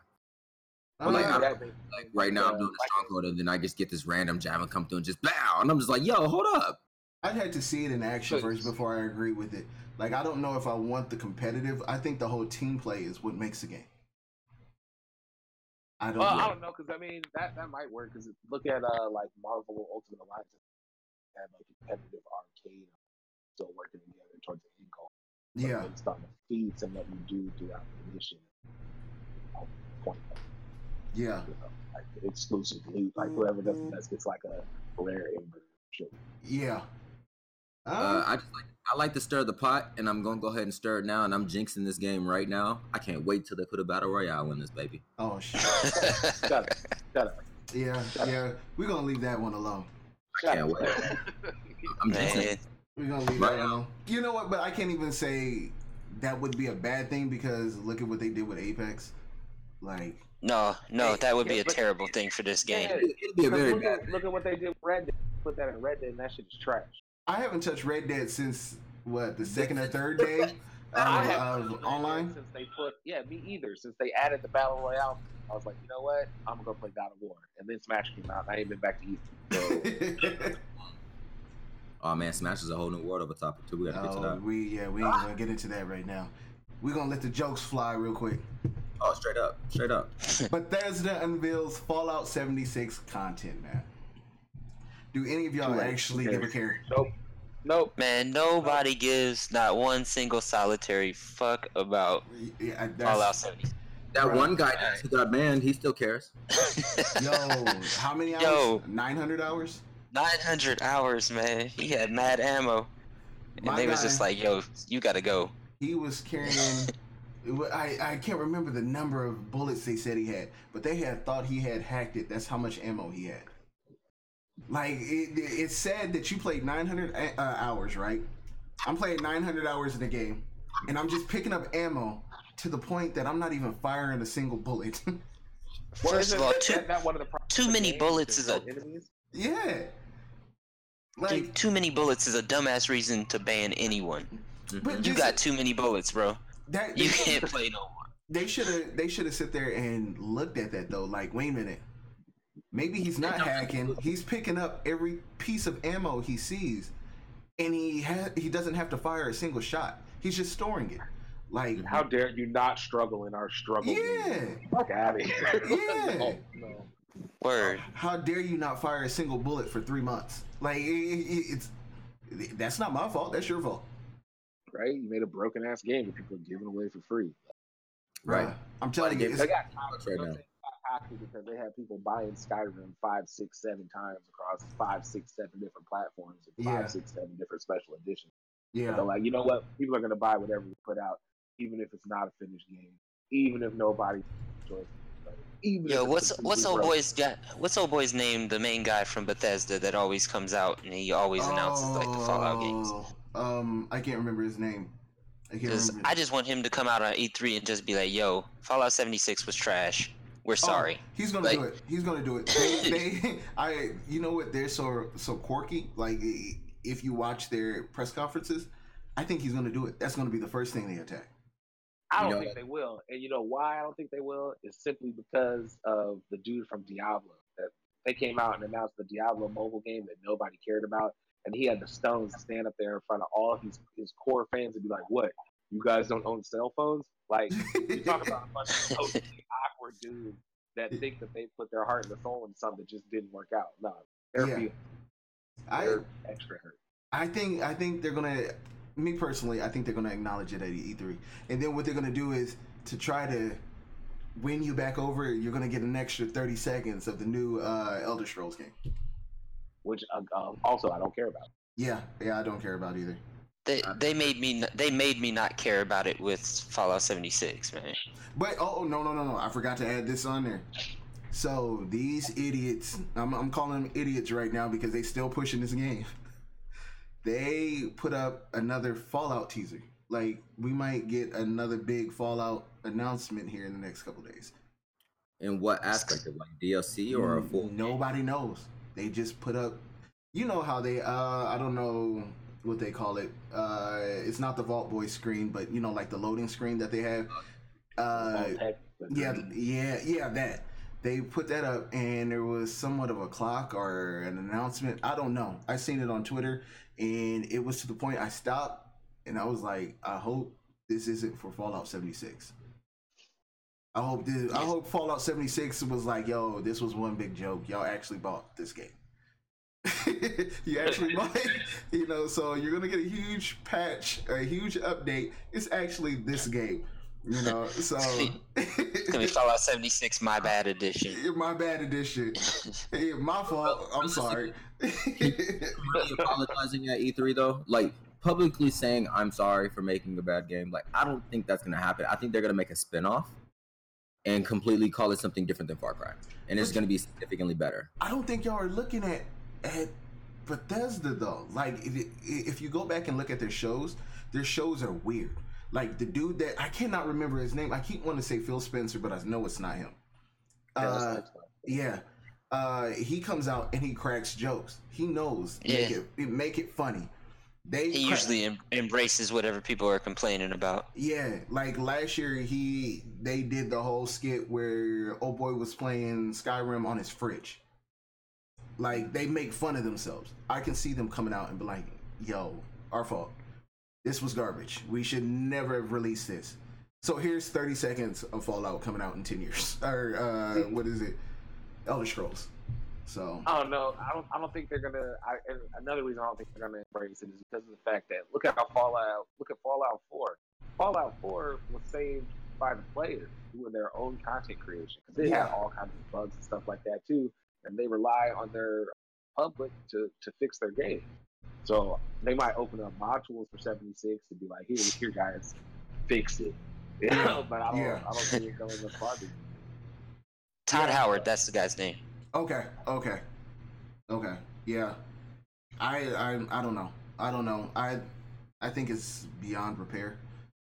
Well, like, I- like right now i'm doing a like- stronghold and then i just get this random javelin come through and just bow and i'm just like yo hold up I'd had to see it in action So- first before I agree with it. Like I don't know if I want the competitive. I think the whole team play is what makes the game. I don't. Well, I don't know because I mean that that might work because look at uh like Marvel Ultimate Alliance they have like competitive arcade still working together towards the end goal. but Yeah. based on the feats and what you do throughout the mission. Point Yeah. you know, like exclusive loot, like whoever does the best gets like a rare ember. Shit. Yeah. Uh, Uh, i just like i like to stir the pot and i'm gonna go ahead and stir it now and i'm jinxing this game right now i can't wait till they put a battle royale in this baby oh shit. Shut up. Shut up. Yeah. Yeah. We're gonna leave that one alone. Shut can't up. wait. <laughs> i'm jinxing Man, We're gonna leave Right. that alone. You know what? But I can't even say that would be a bad thing because look at what they did with Apex. Like. no, no, that would be a terrible thing for this game. Yeah. it'd be a very look, bad at, look at what they did with Red Dead. Put that in Red Dead and that shit is trash. I haven't touched Red Dead since what the second or third day <laughs> of, I haven't uh, of played Red Dead online. since they put yeah me either since they added the battle royale. I was like, you know what? I'm gonna go play God of War, and then Smash came out, and I ain't been back to either. So <laughs> oh man smash is a whole new world of a topic too we gotta get to oh, that we yeah we ain't gonna get into that right now. We're gonna let the jokes fly real quick. oh straight up straight up Bethesda unveils Fallout 76 content, man. Do any of y'all actually Who give a care? nope, nope. Man, nobody gives not one single solitary fuck about Yeah, Fallout that's, 70. that Right. one guy who got banned he still cares <laughs> yo, how many hours? Yo. 900 hours? 900 hours, man. He had mad ammo. And My they was just like, yo, you gotta go. He was carrying. <laughs> I, I can't remember the number of bullets they said he had, but they had thought he had hacked it. That's how much ammo he had. Like it, it's sad that you played 900 uh, hours, right? I'm playing 900 hours in the game, and I'm just picking up ammo to the point that I'm not even firing a single bullet. <laughs> First of all, that- two, that- that one of the too with the many bullets is a- enemies? yeah, like dude, too many bullets is a dumbass reason to ban anyone. but You this- got too many bullets, bro. that. You can't play no more. They should have. They should have sit there and looked at that though. Like, wait a minute. Maybe he's not hacking. He's picking up every piece of ammo he sees, and he ha- he doesn't have to fire a single shot. He's just storing it. Like, How dare you not struggle in our struggle? yeah, Fuck out of here. <laughs> Yeah. no, no. Word. how dare you not fire a single bullet for three months? Like, it, it, it's that's not my fault. That's your fault. Right? You made a broken ass game that people are giving away for free. Right. Bruh, I'm telling you, They it's, got time. Right now. Active because they had people buying Skyrim five, six, seven times across five, six, seven different platforms and five, Yeah. six, seven different special editions. Yeah. So like, you know what? People are gonna buy whatever we put out, even if it's not a finished game, even if nobody enjoys it. Even Yo, what's it's what's old broke. boy's got? What's old boy's name? The main guy from Bethesda that always comes out and he always announces like the Fallout games. Oh, Um, I can't remember his name. I can't Because remember. I just want him to come out on E3 and just be like, "Yo, Fallout 76 was trash. We're oh, sorry." Oh, he's gonna Like- do it. He's gonna do it. They, they, <laughs> I, you know what? They're so so quirky. Like if you watch their press conferences, I think he's gonna do it. That's gonna be the first thing they attack. I don't know- think they will. And you know why I don't think they will? Is simply because of the dude from Diablo. That they came out and announced the Diablo mobile game that nobody cared about. And he had the stones to stand up there in front of all his, his core fans and be like, What? You guys don't own cell phones? Like you talk about a bunch of <laughs> totally awkward dudes that think that they put their heart and their soul into something that just didn't work out. No. They're, Yeah. feeling- I, they're extra hurt. I think I think they're gonna. Me personally, I think they're gonna acknowledge it at E3, and then what they're gonna do is to try to win you back over. You're gonna get an extra 30 seconds of the new uh, Elder Scrolls game. Which uh, um, also I don't care about. Yeah, yeah, I don't care about either. They they made me they made me not care about it with Fallout 76, man. But oh oh, no no no no! I forgot to add this on there. So these idiots, I'm, I'm calling them idiots right now because they still pushing this game. <laughs> They put up another Fallout teaser. Like we might get another big Fallout announcement here in the next couple days. In what aspect of like DLC or a full? Nobody knows. They just put up. You know how they? Uh, I don't know what they call it. Uh, it's not the Vault Boy screen, but you know, like the loading screen that they have. Uh, but yeah, yeah, yeah, that. They put that up, and there was somewhat of a clock or an announcement. I don't know. I seen it on Twitter, and it was to the point I stopped, and I was like, I hope this isn't for Fallout 76. I hope this. I hope Fallout 76 was like, yo, this was one big joke. Y'all actually bought this game. <laughs> you actually <laughs> bought it, you know. So you're gonna get a huge patch, a huge update. It's actually this game, you know. So It's gonna be Fallout 76 My Bad Edition. my bad edition. <laughs> Hey, my fault. I'm sorry. really apologizing at E3 though, like publicly saying I'm sorry for making a bad game. Like I don't think that's gonna happen. I think they're gonna make a spin-off and completely call it something different than Far Cry, and it's gonna be significantly better. I don't think y'all are looking at at Bethesda though. Like if, if you go back and look at their shows, their shows are weird. Like the dude that I cannot remember his name. I keep wanting to say Phil Spencer, but I know it's not him. Yeah, Uh, yeah. Uh, he comes out and he cracks jokes. He knows make Yeah. it make it funny. They He crack- usually em- embraces whatever people are complaining about. Yeah, like last year he they did the whole skit where old boy was playing Skyrim on his fridge. Like they make fun of themselves. I can see them coming out and be like, "Yo, our fault. This was garbage. We should never have released this." So here's 30 seconds of Fallout coming out in 10 years. <laughs> Or uh <laughs> what is it? Elder Scrolls. So I don't know. I don't. I don't think they're gonna. I, and another reason I don't think they're gonna embrace it is because of the fact that look at how Fallout. Look at Fallout Four. Fallout Four was saved by the players doing their own content creation because they Yeah. had all kinds of bugs and stuff like that too, and they rely on their public to to fix their game. So they might open up modules for seventy six to be like, here, here, guys, fix it. <laughs> You know, but I don't. Yeah. I don't think it's going as far. Todd Yeah. Howard, that's the guy's name. Okay, okay, okay. Yeah, I, I, I don't know. I don't know. I, I think it's beyond repair.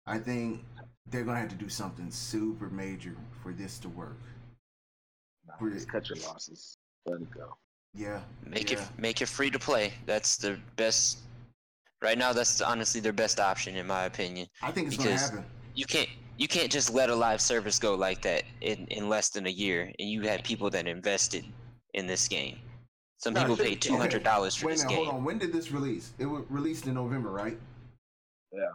I think they're gonna have to do something super major for this to work. Nah, just cut your losses. Let it go. Yeah, Make yeah. it make it free to play. That's the best. Right now, that's honestly their best option in my opinion. I think it's because- gonna happen. You can't you can't just let a live service go like that in, in less than a year, and you had people that invested in this game. Some No, people paid two hundred dollars for Wait a this minute, hold on. When did this release? It was released in November, right? Yeah.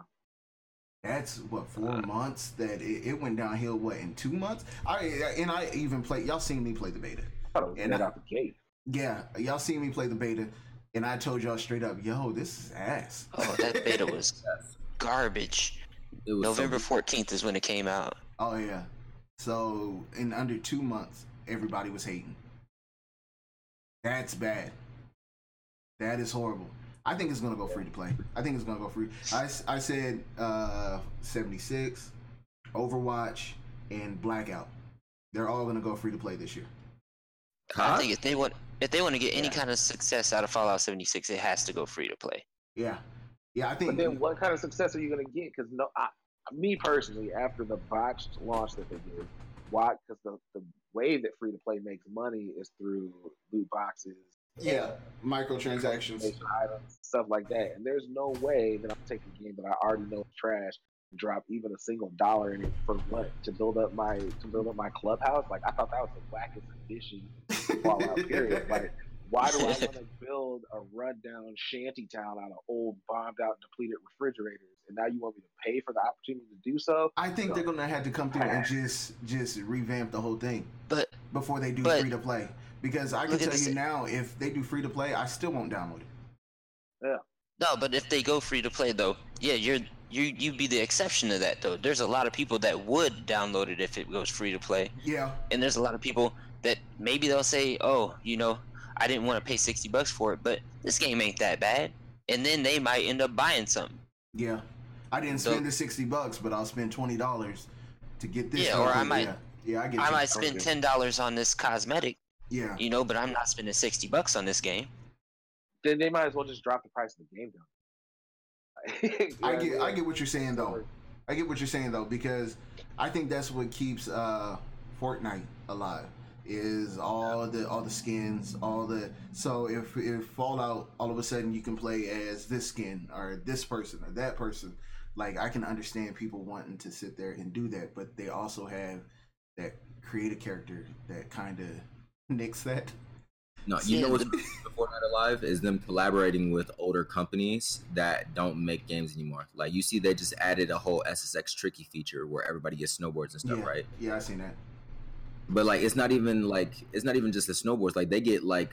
That's what four Uh, months that it, it went downhill. What in two months? I and I even played. Y'all seen me play the beta. I thought it was And right I- out the gate. Yeah, y'all seen me play the beta, and I told y'all straight up, yo, this is ass. Oh, that beta <laughs> was garbage. It was November fourteenth is when it came out. Oh yeah. So in under two months, everybody was hating. That's bad. That is horrible. I think it's gonna go free to play. I think it's gonna go free. I, I said uh, 76, Overwatch, and Blackout. They're all gonna go free to play this year. I think if they want if they want to get any Yeah. kind of success out of Fallout 76, it has to go free to play. Yeah, yeah. I think. But then, what kind of success are you going to get? Because no, I, me personally, after the botched launch that they did, why? Because the the way that free to play makes money is through loot boxes, yeah, microtransactions. items, stuff like that. And there's no way that I'm taking a game that I already know is trash and drop even a single dollar in it for what to build up my to build up my clubhouse. Like I thought that was the wackest addition to Fallout. Period. Like why do I want to build a rundown shanty town out of old bombed out depleted refrigerators? And now you want me to pay for the opportunity to do so? I think they're gonna have to come through and just just revamp the whole thing But before they do But- free to play. Because I can tell this- you now, if they do free to play, I still won't download it. Yeah. No, but if they go free to play though, yeah, you're you you'd be the exception to that though. There's a lot of people that would download it if it goes free to play, Yeah, and there's a lot of people that maybe they'll say, "Oh, you know, I didn't want to pay 60 bucks for it, but this game ain't that bad." And then they might end up buying something. yeah. I didn't So- spend the sixty bucks, but I'll spend twenty dollars to get this. Yeah, or I might- Yeah, yeah I get. I might spend Okay. $10 on this cosmetic, Yeah, you know, but I'm not spending 60 bucks on this game. Then they might as well just drop the price of the game down. I get. I get what you're saying though. I get what you're saying though because I think that's what keeps uh, Fortnite alive is all the all the skins, all the so if if Fallout all of a sudden you can play as this skin or this person or that person, like I can understand people wanting to sit there and do that, but they also have that creative character that kind of <laughs> nicks that. No, you Yeah, know what's the- the Fortnite Alive is them collaborating with older companies that don't make games anymore. Like you see, they just added a whole SSX tricky feature where everybody gets snowboards and stuff, yeah, right? Yeah, I seen that. But like, it's not even like it's not even just the snowboards. Like they get like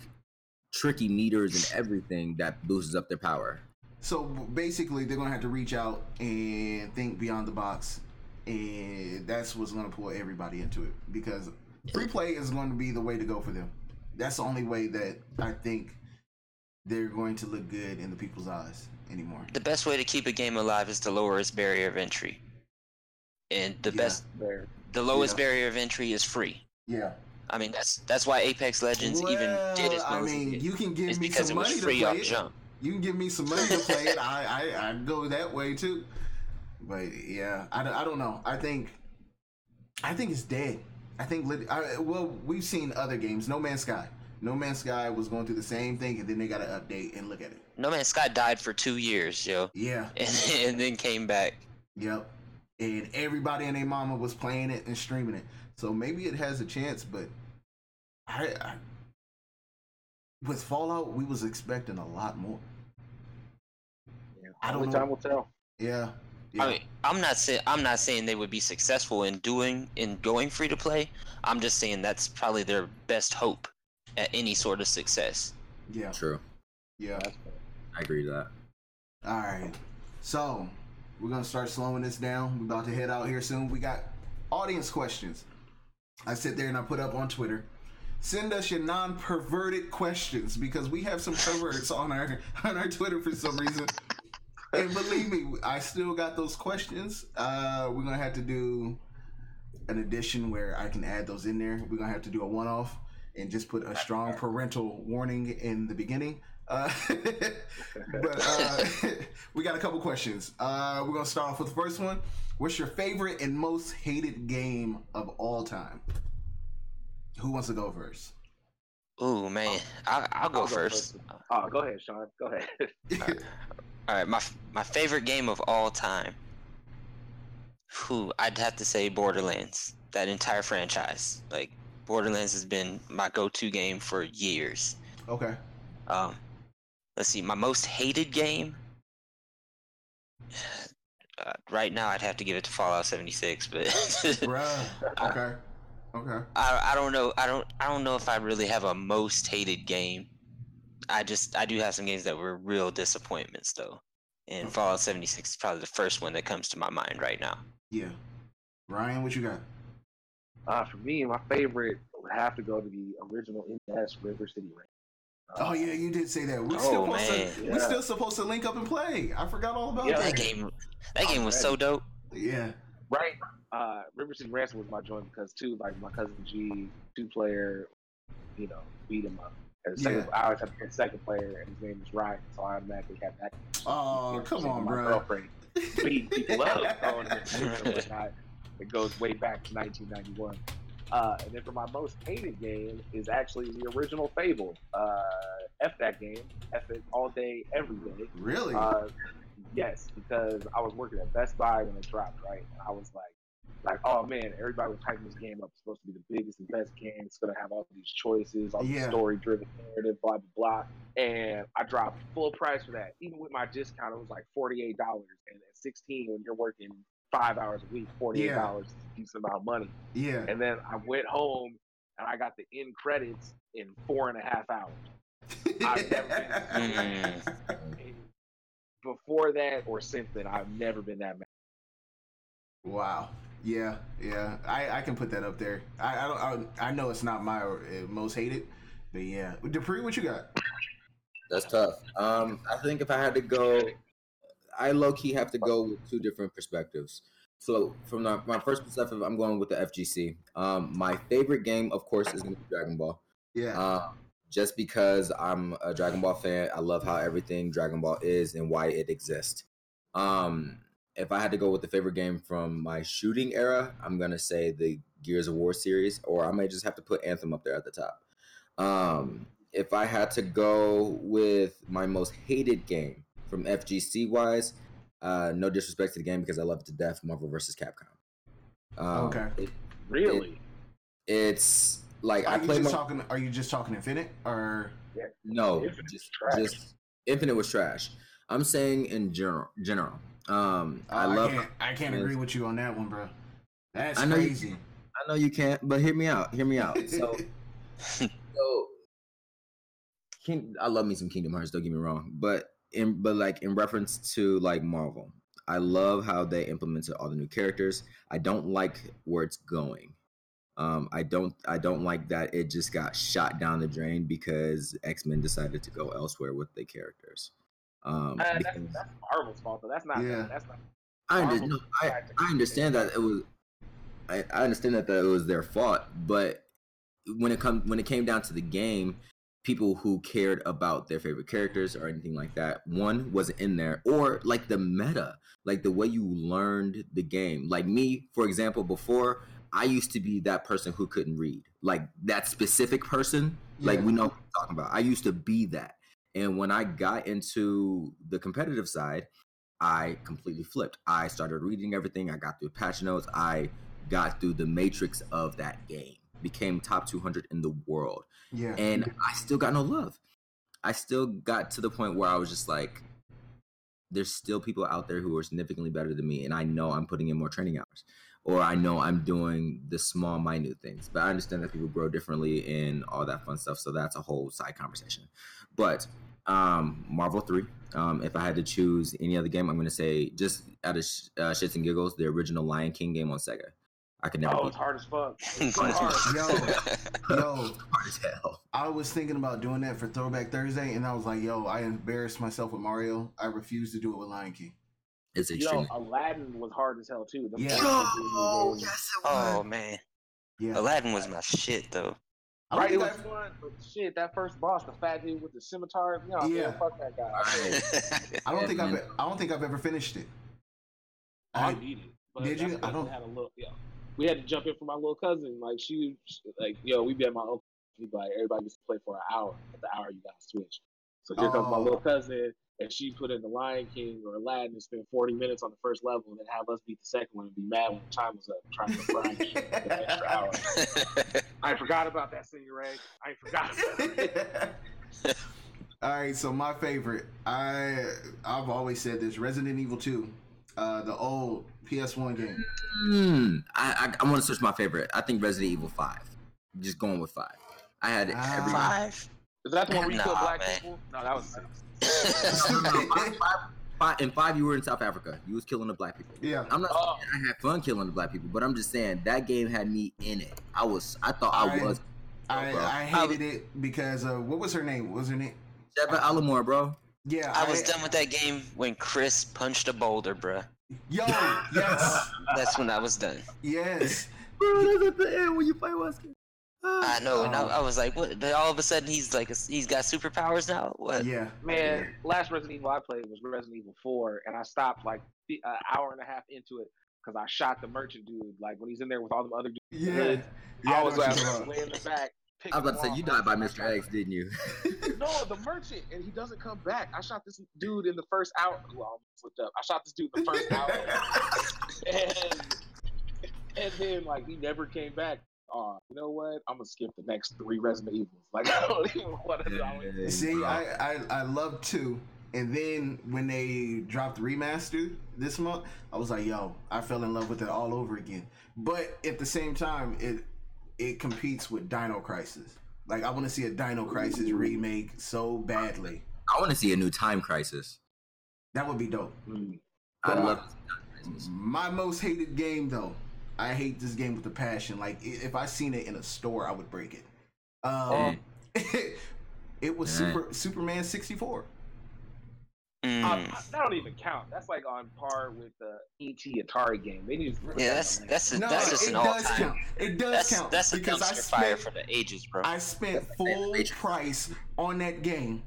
tricky meters and everything that boosts up their power. So basically, they're gonna have to reach out and think beyond the box, and that's what's gonna pull everybody into it because free play is going to be the way to go for them. That's the only way that I think they're going to look good in the people's eyes anymore. The best way to keep a game alive is to lower its barrier of entry. And the Yeah. best the lowest Yeah. barrier of entry is free. Yeah. I mean that's that's why Apex Legends even did as Well, well I mean, you can give It's me some money to play it. jump. You can give me some money to play it. <laughs> I, I I go that way too. But yeah, I, I don't know. I think I think it's dead. I think lit- I, well we've seen other games. No Man's Sky. No Man's Sky was going through the same thing, and then they got to update and look at it. No Man's Sky died for two years, yo, Yeah. <laughs> and, and then came back. Yep. And everybody and their mama was playing it and streaming it. So maybe it has a chance, but I, I with Fallout, we was expecting a lot more. Yeah. I don't Only know. time will tell. Yeah. Yeah. I mean, I'm not saying I'm not saying they would be successful in doing in going free to play. I'm just saying that's probably their best hope at any sort of success. yeah. True, Yeah. I agree to that. All right. So we're gonna start slowing this down. We're about to head out here soon. We got audience questions. I sit there and I put up on Twitter. Send us your non-perverted questions because we have some perverts <laughs> on our on our Twitter for some reason. And believe me, I still got those questions. Uh, we're gonna have to do an addition where I can add those in there. We're gonna have to do a one-off and just put a strong parental warning in the beginning. Uh, <laughs> but uh, <laughs> we got a couple questions. Uh, we're gonna start off with the first one. What's your favorite and most hated game of all time? Who wants to go first? Ooh man, I'll, I'll go I'll go first. Oh, go ahead, Sean. Go ahead. <laughs> All right, my f- my favorite game of all time. Who I'd have to say Borderlands. That entire franchise, like Borderlands, has been my go-to game for years. okay. Um, let's see, my most hated game. Uh, right now, I'd have to give it to Fallout 76, but <laughs> Bruh. Okay. Okay. I I don't know. I don't I don't know if I really have a most hated game. I just I do have some games that were real disappointments though. And Okay. Fallout 76 is probably the first one that comes to my mind right now. Yeah. Ryan, what you got? Uh, for me, my favorite would have to go to the original NES River City Ransom. Oh yeah, you did say that. We Oh, still supposed to, man. we Yeah. still supposed to link up and play. I forgot all about Yeah. that. That game, that game was so dope. Yeah. right. Uh, River City Ransom was my joint because too, like my cousin G, two player, you know, beat him up. And the second, Yeah. I always have to pick second player, and his name is Ryan, so I automatically have that. Oh, come on, my bro. girlfriend beat people up on <laughs> it and. It goes way back to 1991. Uh, and then for my most hated game is actually the original Fable. Uh, F that game. F it all day, every day. Really? Uh, yes, because I was working at Best Buy when it dropped, right? And I was like, like, oh man, everybody was hyping this game up. It's supposed to be the biggest and best game. It's gonna have all these choices, all Yeah. the story-driven narrative, blah blah blah. And I dropped full price for that. Even with my discount, it was like forty-eight dollars. And at sixteen, when you're working five hours a week, forty-eight dollars is a decent amount of money. yeah. And then I went home and I got the end credits in four and a half hours. I've never <laughs> Mm. And before that or since then, I've never been that mad. Wow. Yeah, yeah. I, I can put that up there. I I, don't, I I know it's not my uh, most hated, but yeah. Dupree, what you got? That's tough. Um, I think if I had to go, I low key have to go with two different perspectives. So from the, my first perspective, I'm going with the FGC. Um, my favorite game, of course, is going to be Dragon Ball. Yeah. Uh, just because I'm a Dragon Ball fan, I love how everything Dragon Ball is and why it exists. Um, if I had to go with the favorite game from my shooting era, I'm gonna say the Gears of War series, or I may just have to put Anthem up there at the top. Um, if I had to go with my most hated game from FGC wise, uh, no disrespect to the game because I love it to death, Marvel vs. Capcom. Um, Okay. it- Really? it's like are I you played. just Mar- talking? Are you just talking Infinite or? no, Infinite just, just Infinite was trash. I'm saying in general. General. Um, Oh, I love. can't, I can't agree with you on that one, bro. That's I know you- crazy. I know you can't, but hear me out. Hear me out. <laughs> So, so King, I love me some Kingdom Hearts. Don't get me wrong, but in but like in reference to like Marvel, I love how they implemented all the new characters. I don't like where it's going. Um, I don't I don't like that it just got shot down the drain because X Men decided to go elsewhere with the characters. Um, Uh, that's, because- that's Marvel's fault, though. That's not. Yeah. That's not. I, under, no, I, I understand that it was I, I understand that, that it was their fault, but when it come when it came down to the game, people who cared about their favorite characters or anything like that, one wasn't in there, or like the meta, like the way you learned the game. Like me, for example, before I used to be that person who couldn't read, like that specific person. Like we know what I'm talking about. I used to be that, and when I got into the competitive side, I completely flipped. I started reading everything. I got through patch notes. I got through the matrix of that game. Became top 200 in the world. Yeah. And I still got no love. I still got to the point where I was just like, there's still people out there who are significantly better than me. And I know I'm putting in more training hours. Or I know I'm doing the small, minute things. But I understand that people grow differently and all that fun stuff. So that's a whole side conversation. But um, Marvel 3. Um, if I had to choose any other game, I'm going to say just out of sh- uh, shits and giggles, the original Lion King game on Sega. I could never Oh, beat it's hard as fuck. <laughs> It's Hard. Yo, yo, hard as hell. I was thinking about doing that for Throwback Thursday, and I was like, yo, I embarrassed myself with Mario. I refuse to do it with Lion King. It's Yo, extremely. Aladdin was hard as hell too. The Yeah. first Oh, yes, it was. oh man, Yeah. Aladdin was my shit though. I Right, it think was I've- but shit, that first boss, the fat dude with the scimitar, you know, Yeah. yeah, fuck that guy. <laughs> I don't think Yeah, I've. I don't think I've ever finished it. Oh, I I, beat it. But Did you? that's I 'cause don't- we Had a little, yeah. We had to jump in for my little cousin. Like she, like yo, we be at my uncle. He'd like, everybody gets to play for an hour. At the hour, you got to switch. So here comes my Oh. little cousin, and she put in the Lion King or Aladdin and spend 40 minutes on the first level, and then have us beat the second one and be mad when the time was up, trying to grind for <laughs> the extra hour. <laughs> I forgot about that, Senior Ray. I forgot. About it. <laughs> All right, so my favorite, I I've always said this: Resident Evil Two, uh, the old PS1 game. Hmm. I, I I want to switch my favorite. I think Resident Evil Five. Just going with five. I had it Ah. every. Five. Is that the one where you killed black man. people? No, that was six. <laughs> Five, in five, you were in South Africa. You was killing the black people. yeah, I'm not Oh. saying I had fun killing the black people, but I'm just saying that game had me in it. I was, I thought I Alright. was. I, bro. I hated it because uh, what was her name? What was her name? Sheva Alomar, bro. Yeah, I was done with that game when Chris punched a boulder, bruh. Yo, <laughs> yes, That's when I was done. yes. Bro, that's at the end when you play Wesker. I <sighs> know, and I, Oh. I was like, "What?" All of a sudden, he's like, he's got superpowers now. What? Yeah, Man, last Resident Evil I played was Resident Evil 4, and I stopped like an hour and a half into it because I shot the merchant dude. Like when he's in there with all the other dudes, yeah. yeah I was like way in the back. I was about to say you died by Mr. X, didn't you? <laughs> No, the merchant, and he doesn't come back. I shot this dude in the first hour. Well, I flipped up. I shot this dude in the first hour, <laughs> and and then like he never came back. Uh, you know what? I'm gonna skip the next three Resident Evils. Like <laughs> I don't even want to know. See. I, I I love two, and then when they dropped remastered this month, I was like, yo, I fell in love with it all over again. But at the same time, it it competes with Dino Crisis. Like I want to see a Dino Crisis remake so badly. I want to see a new Time Crisis. That would be dope. Mm. I'd But, love to see Time Crisis. My most hated game though. I hate this game with a passion. Like if I seen it in a store, I would break it. Um, <laughs> it was Dang. Super Superman 64. Mm. Uh, that don't even count. That's like on par with the ET Atari game. They need to yeah, that's that's a, No, that's just an all does time. count. It does That's count that's a because I dumpster fire spent for the ages, bro. I spent full price on that game,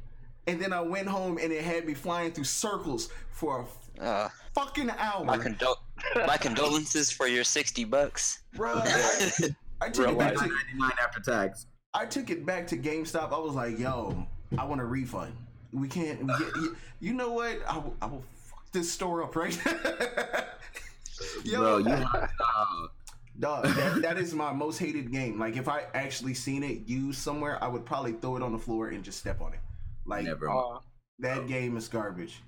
and then I went home and it had me flying through circles for a Uh, fucking hour. my condol my condolences for your sixty bucks. Bruh, I, I took Real it back life. to 99 after tax. I took it back to GameStop. I was like, "Yo, I want a refund. We can't. We get, you, you know what? I will, I will fuck this store up right <laughs> Yo, Bro, you have uh, dog, that, that is my most hated game. Like, if I actually seen it used somewhere, I would probably throw it on the floor and just step on it. Like, never. Uh, that game is garbage.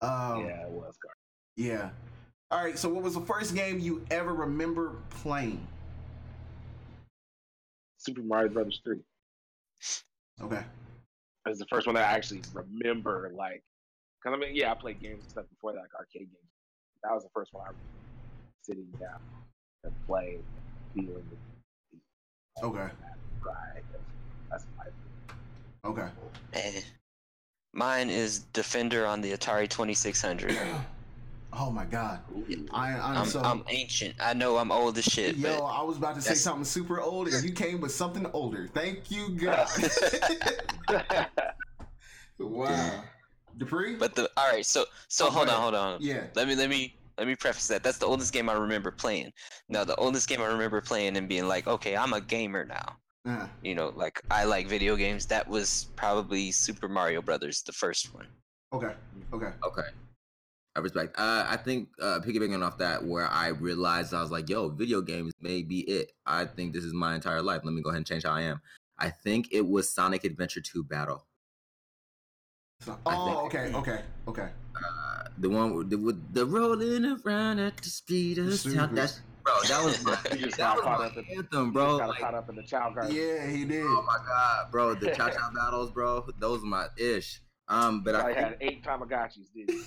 Um, yeah, it was garbage. yeah. All right. So, what was the first game you ever remember playing? Super Mario Brothers 3. Okay. It's the first one that I actually remember, like, because I mean, yeah, I played games and stuff before that, like arcade games. That was the first one I remember sitting down and playing, feeling the Okay. ride. That's my Okay. Eh. Mine is Defender on the Atari Twenty Six Hundred. <clears throat> Oh my God. I, I'm, I'm, so. I'm ancient. I know I'm old as shit, Yo, I was about to say something super old, and you came with something older. Thank you, <laughs> God. <laughs> wow. Dupree? but the all right. So so Oh, hold on, hold on. yeah. Let me let me let me preface that. That's the oldest game I remember playing. Now the oldest game I remember playing and being like, okay, I'm a gamer now. Uh, You know, like I like video games. That was probably Super Mario Brothers, the first one. okay. Okay. Okay. I respect. Uh, I think uh, piggybacking off that, where I realized I was like, "Yo, video games may be it." I think this is my entire life. Let me go ahead and change how I am. I think it was Sonic Adventure 2 Battle. So, oh, okay. Okay. Okay. Uh, the one with the, with the rolling around at the speed of sound. That's bro. That was my <laughs> You just that got was my up in- anthem, bro. got Like, caught up in the Chao Garden. Yeah, he did. oh my god, bro. The cha <laughs> cha battles, bro. Those are my ish. Um, but I I had eight Tamagotchis, did you?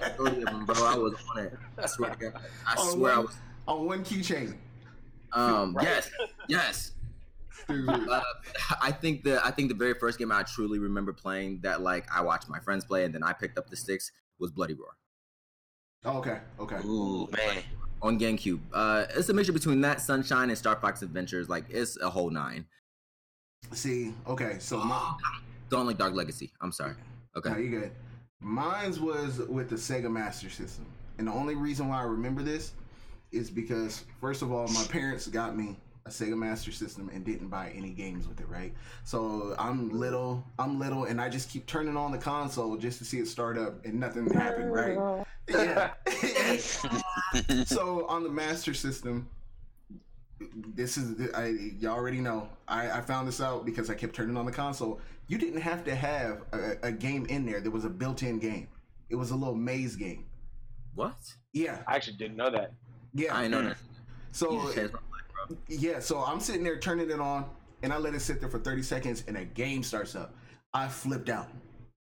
majority of them, bro. I was on it. I swear to God. I Oh, swear I was. On one keychain. Um, Right. yes, yes. Uh, I think the I think the very first game I truly remember playing that like I watched my friends play and then I picked up the sticks was Bloody Roar Oh, okay. Okay. Ooh man, on GameCube. Uh, it's a mixture between that Sunshine and Star Fox Adventures. Like it's a whole nine. See, okay. So my, Don't like Dark Legacy. I'm sorry. Okay. No, Okay. you good. Mine's was with the Sega Master System, and the only reason why I remember this is because first of all, my parents got me a Sega Master System and didn't buy any games with it, right? So I'm little, I'm little, and I just keep turning on the console just to see it start up, and nothing happened, <laughs> right? Yeah. <laughs> so on the Master System, this is the- I you already know. I, I found this out because I kept turning on the console. You didn't have to have a, a game in there. There was a built-in game. It was a little maze game. What? Yeah, I actually didn't know that. yeah. I know that. So You just changed my life, bro. yeah, so I'm sitting there turning it on, and I let it sit there for 30 seconds, and a game starts up. I flipped out.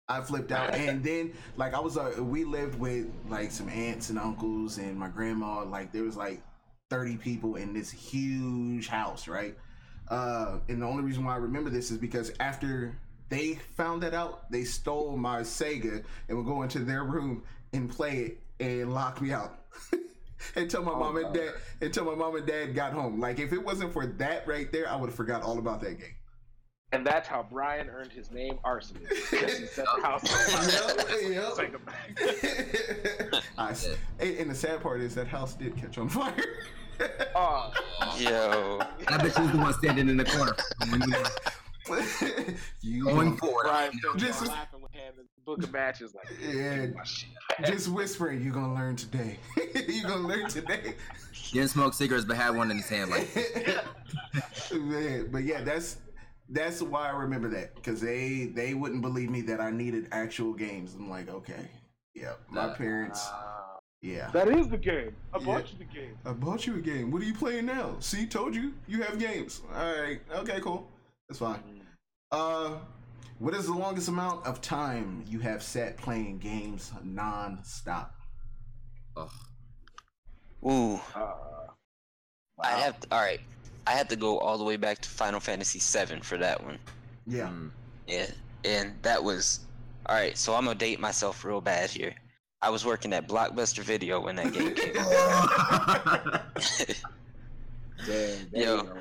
I flipped out, <laughs> and then like I was, uh, we lived with like some aunts and uncles and my grandma. Like there was like 30 people in this huge house, right? Uh, and the only reason why I remember this is because after they found that out, they stole my Sega and would go into their room and play it and lock me out. <laughs> until my Oh, mom and dad until my mom and dad got home. Like if it wasn't for that right there, I would have forgot all about that game. And that's how Brian earned his name, Arsonist, because he set the house on fire. Yep, yep. Take it back. I s- and, and the sad part is that house did catch on fire. Oh, Yo. I bet she's the one standing in the corner. <laughs> you Going forward. Brian Phillips Just- laughing with him in the book of matches like, Yeah. just whispering, "You gonna learn today. <laughs> you gonna learn today." Didn't smoke cigarettes, but had one in his hand. Like, <laughs> Man, but yeah, that's that's why I remember that because they they wouldn't believe me that I needed actual games. I'm like, okay, yeah, my Uh, parents, Ah, yeah. that is the game. I Yeah. bought you the game. I bought you a game. What are you playing now? See, told you you have games. All right, okay, cool, that's fine. Uh, what is the longest amount of time you have sat playing games non-stop? ugh. Ooh. Uh, I have to, all right. I had to go all the way back to Final Fantasy VII for that one. Yeah, Mm. Yeah, and that was all right. So I'm gonna date myself real bad here. I was working at Blockbuster Video when that game came out. <laughs> <laughs> Damn, there Yo.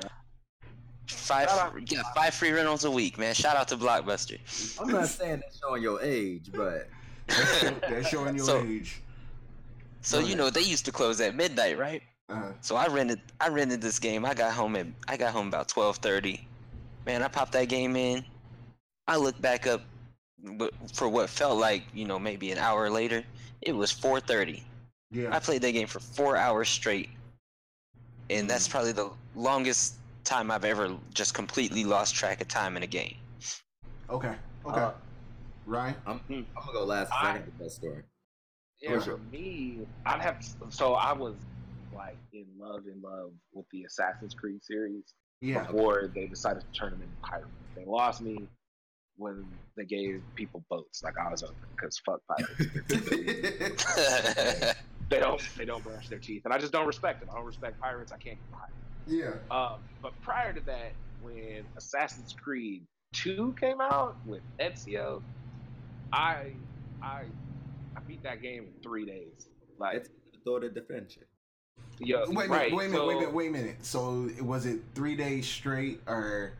Five, yeah, five free rentals a week, man. Shout out to Blockbuster. I'm not saying that's showing your age, but that's, <laughs> show- that's showing your So- age. So you know they used to close at midnight, right? Uh, So I rented I rented this game. I got home at I got home about twelve thirty. Man, I popped that game in. I looked back up for what felt like you know maybe an hour later. It was four thirty. Yeah. I played that game for four hours straight, and that's probably the longest time I've ever just completely lost track of time in a game. okay, okay. Uh, Ryan, I'm, I'm gonna go last. I got the best story. Yeah, for your- me, I'd have so I was like in love, in love with the Assassin's Creed series yeah, before they decided to turn them into pirates. They lost me when they gave people boats. Like I was over because fuck pirates. <laughs> they don't they don't brush their teeth, and I just don't respect them. I don't respect pirates. I can't get behind. them. Yeah. Um, but prior to that, when Assassin's Creed Two came out with Ezio, I I I beat that game in three days. Like, It's the thought of defense. yo, Wait a minute, right, wait a minute, so- wait a minute, wait a minute. So was it three days straight or?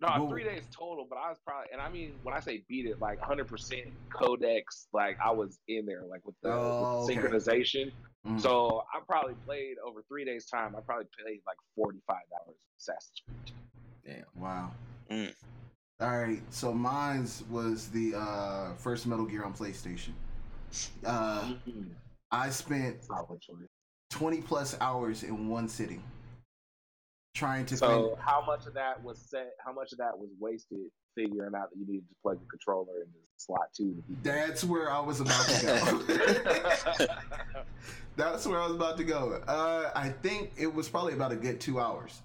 No, Well- three days total, but I was probably, and I mean, when I say beat it, like 100% codex, like I was in there, like with the, Oh, with okay. the synchronization. Mm. So I probably played over three days' time. I probably played like 45 hours of Assassin's Creed. Damn. Wow. Mm. All right. So mine's was the uh, first Metal Gear on PlayStation. Uh, Mhm. I spent Solid 20 plus hours in one sitting trying to So how much of that was set? How much of that was wasted figuring out that you needed to plug the controller into slot two to? That's where I was about to go. <laughs> That's where I was about to go. Uh, I think it was probably about a good two hours.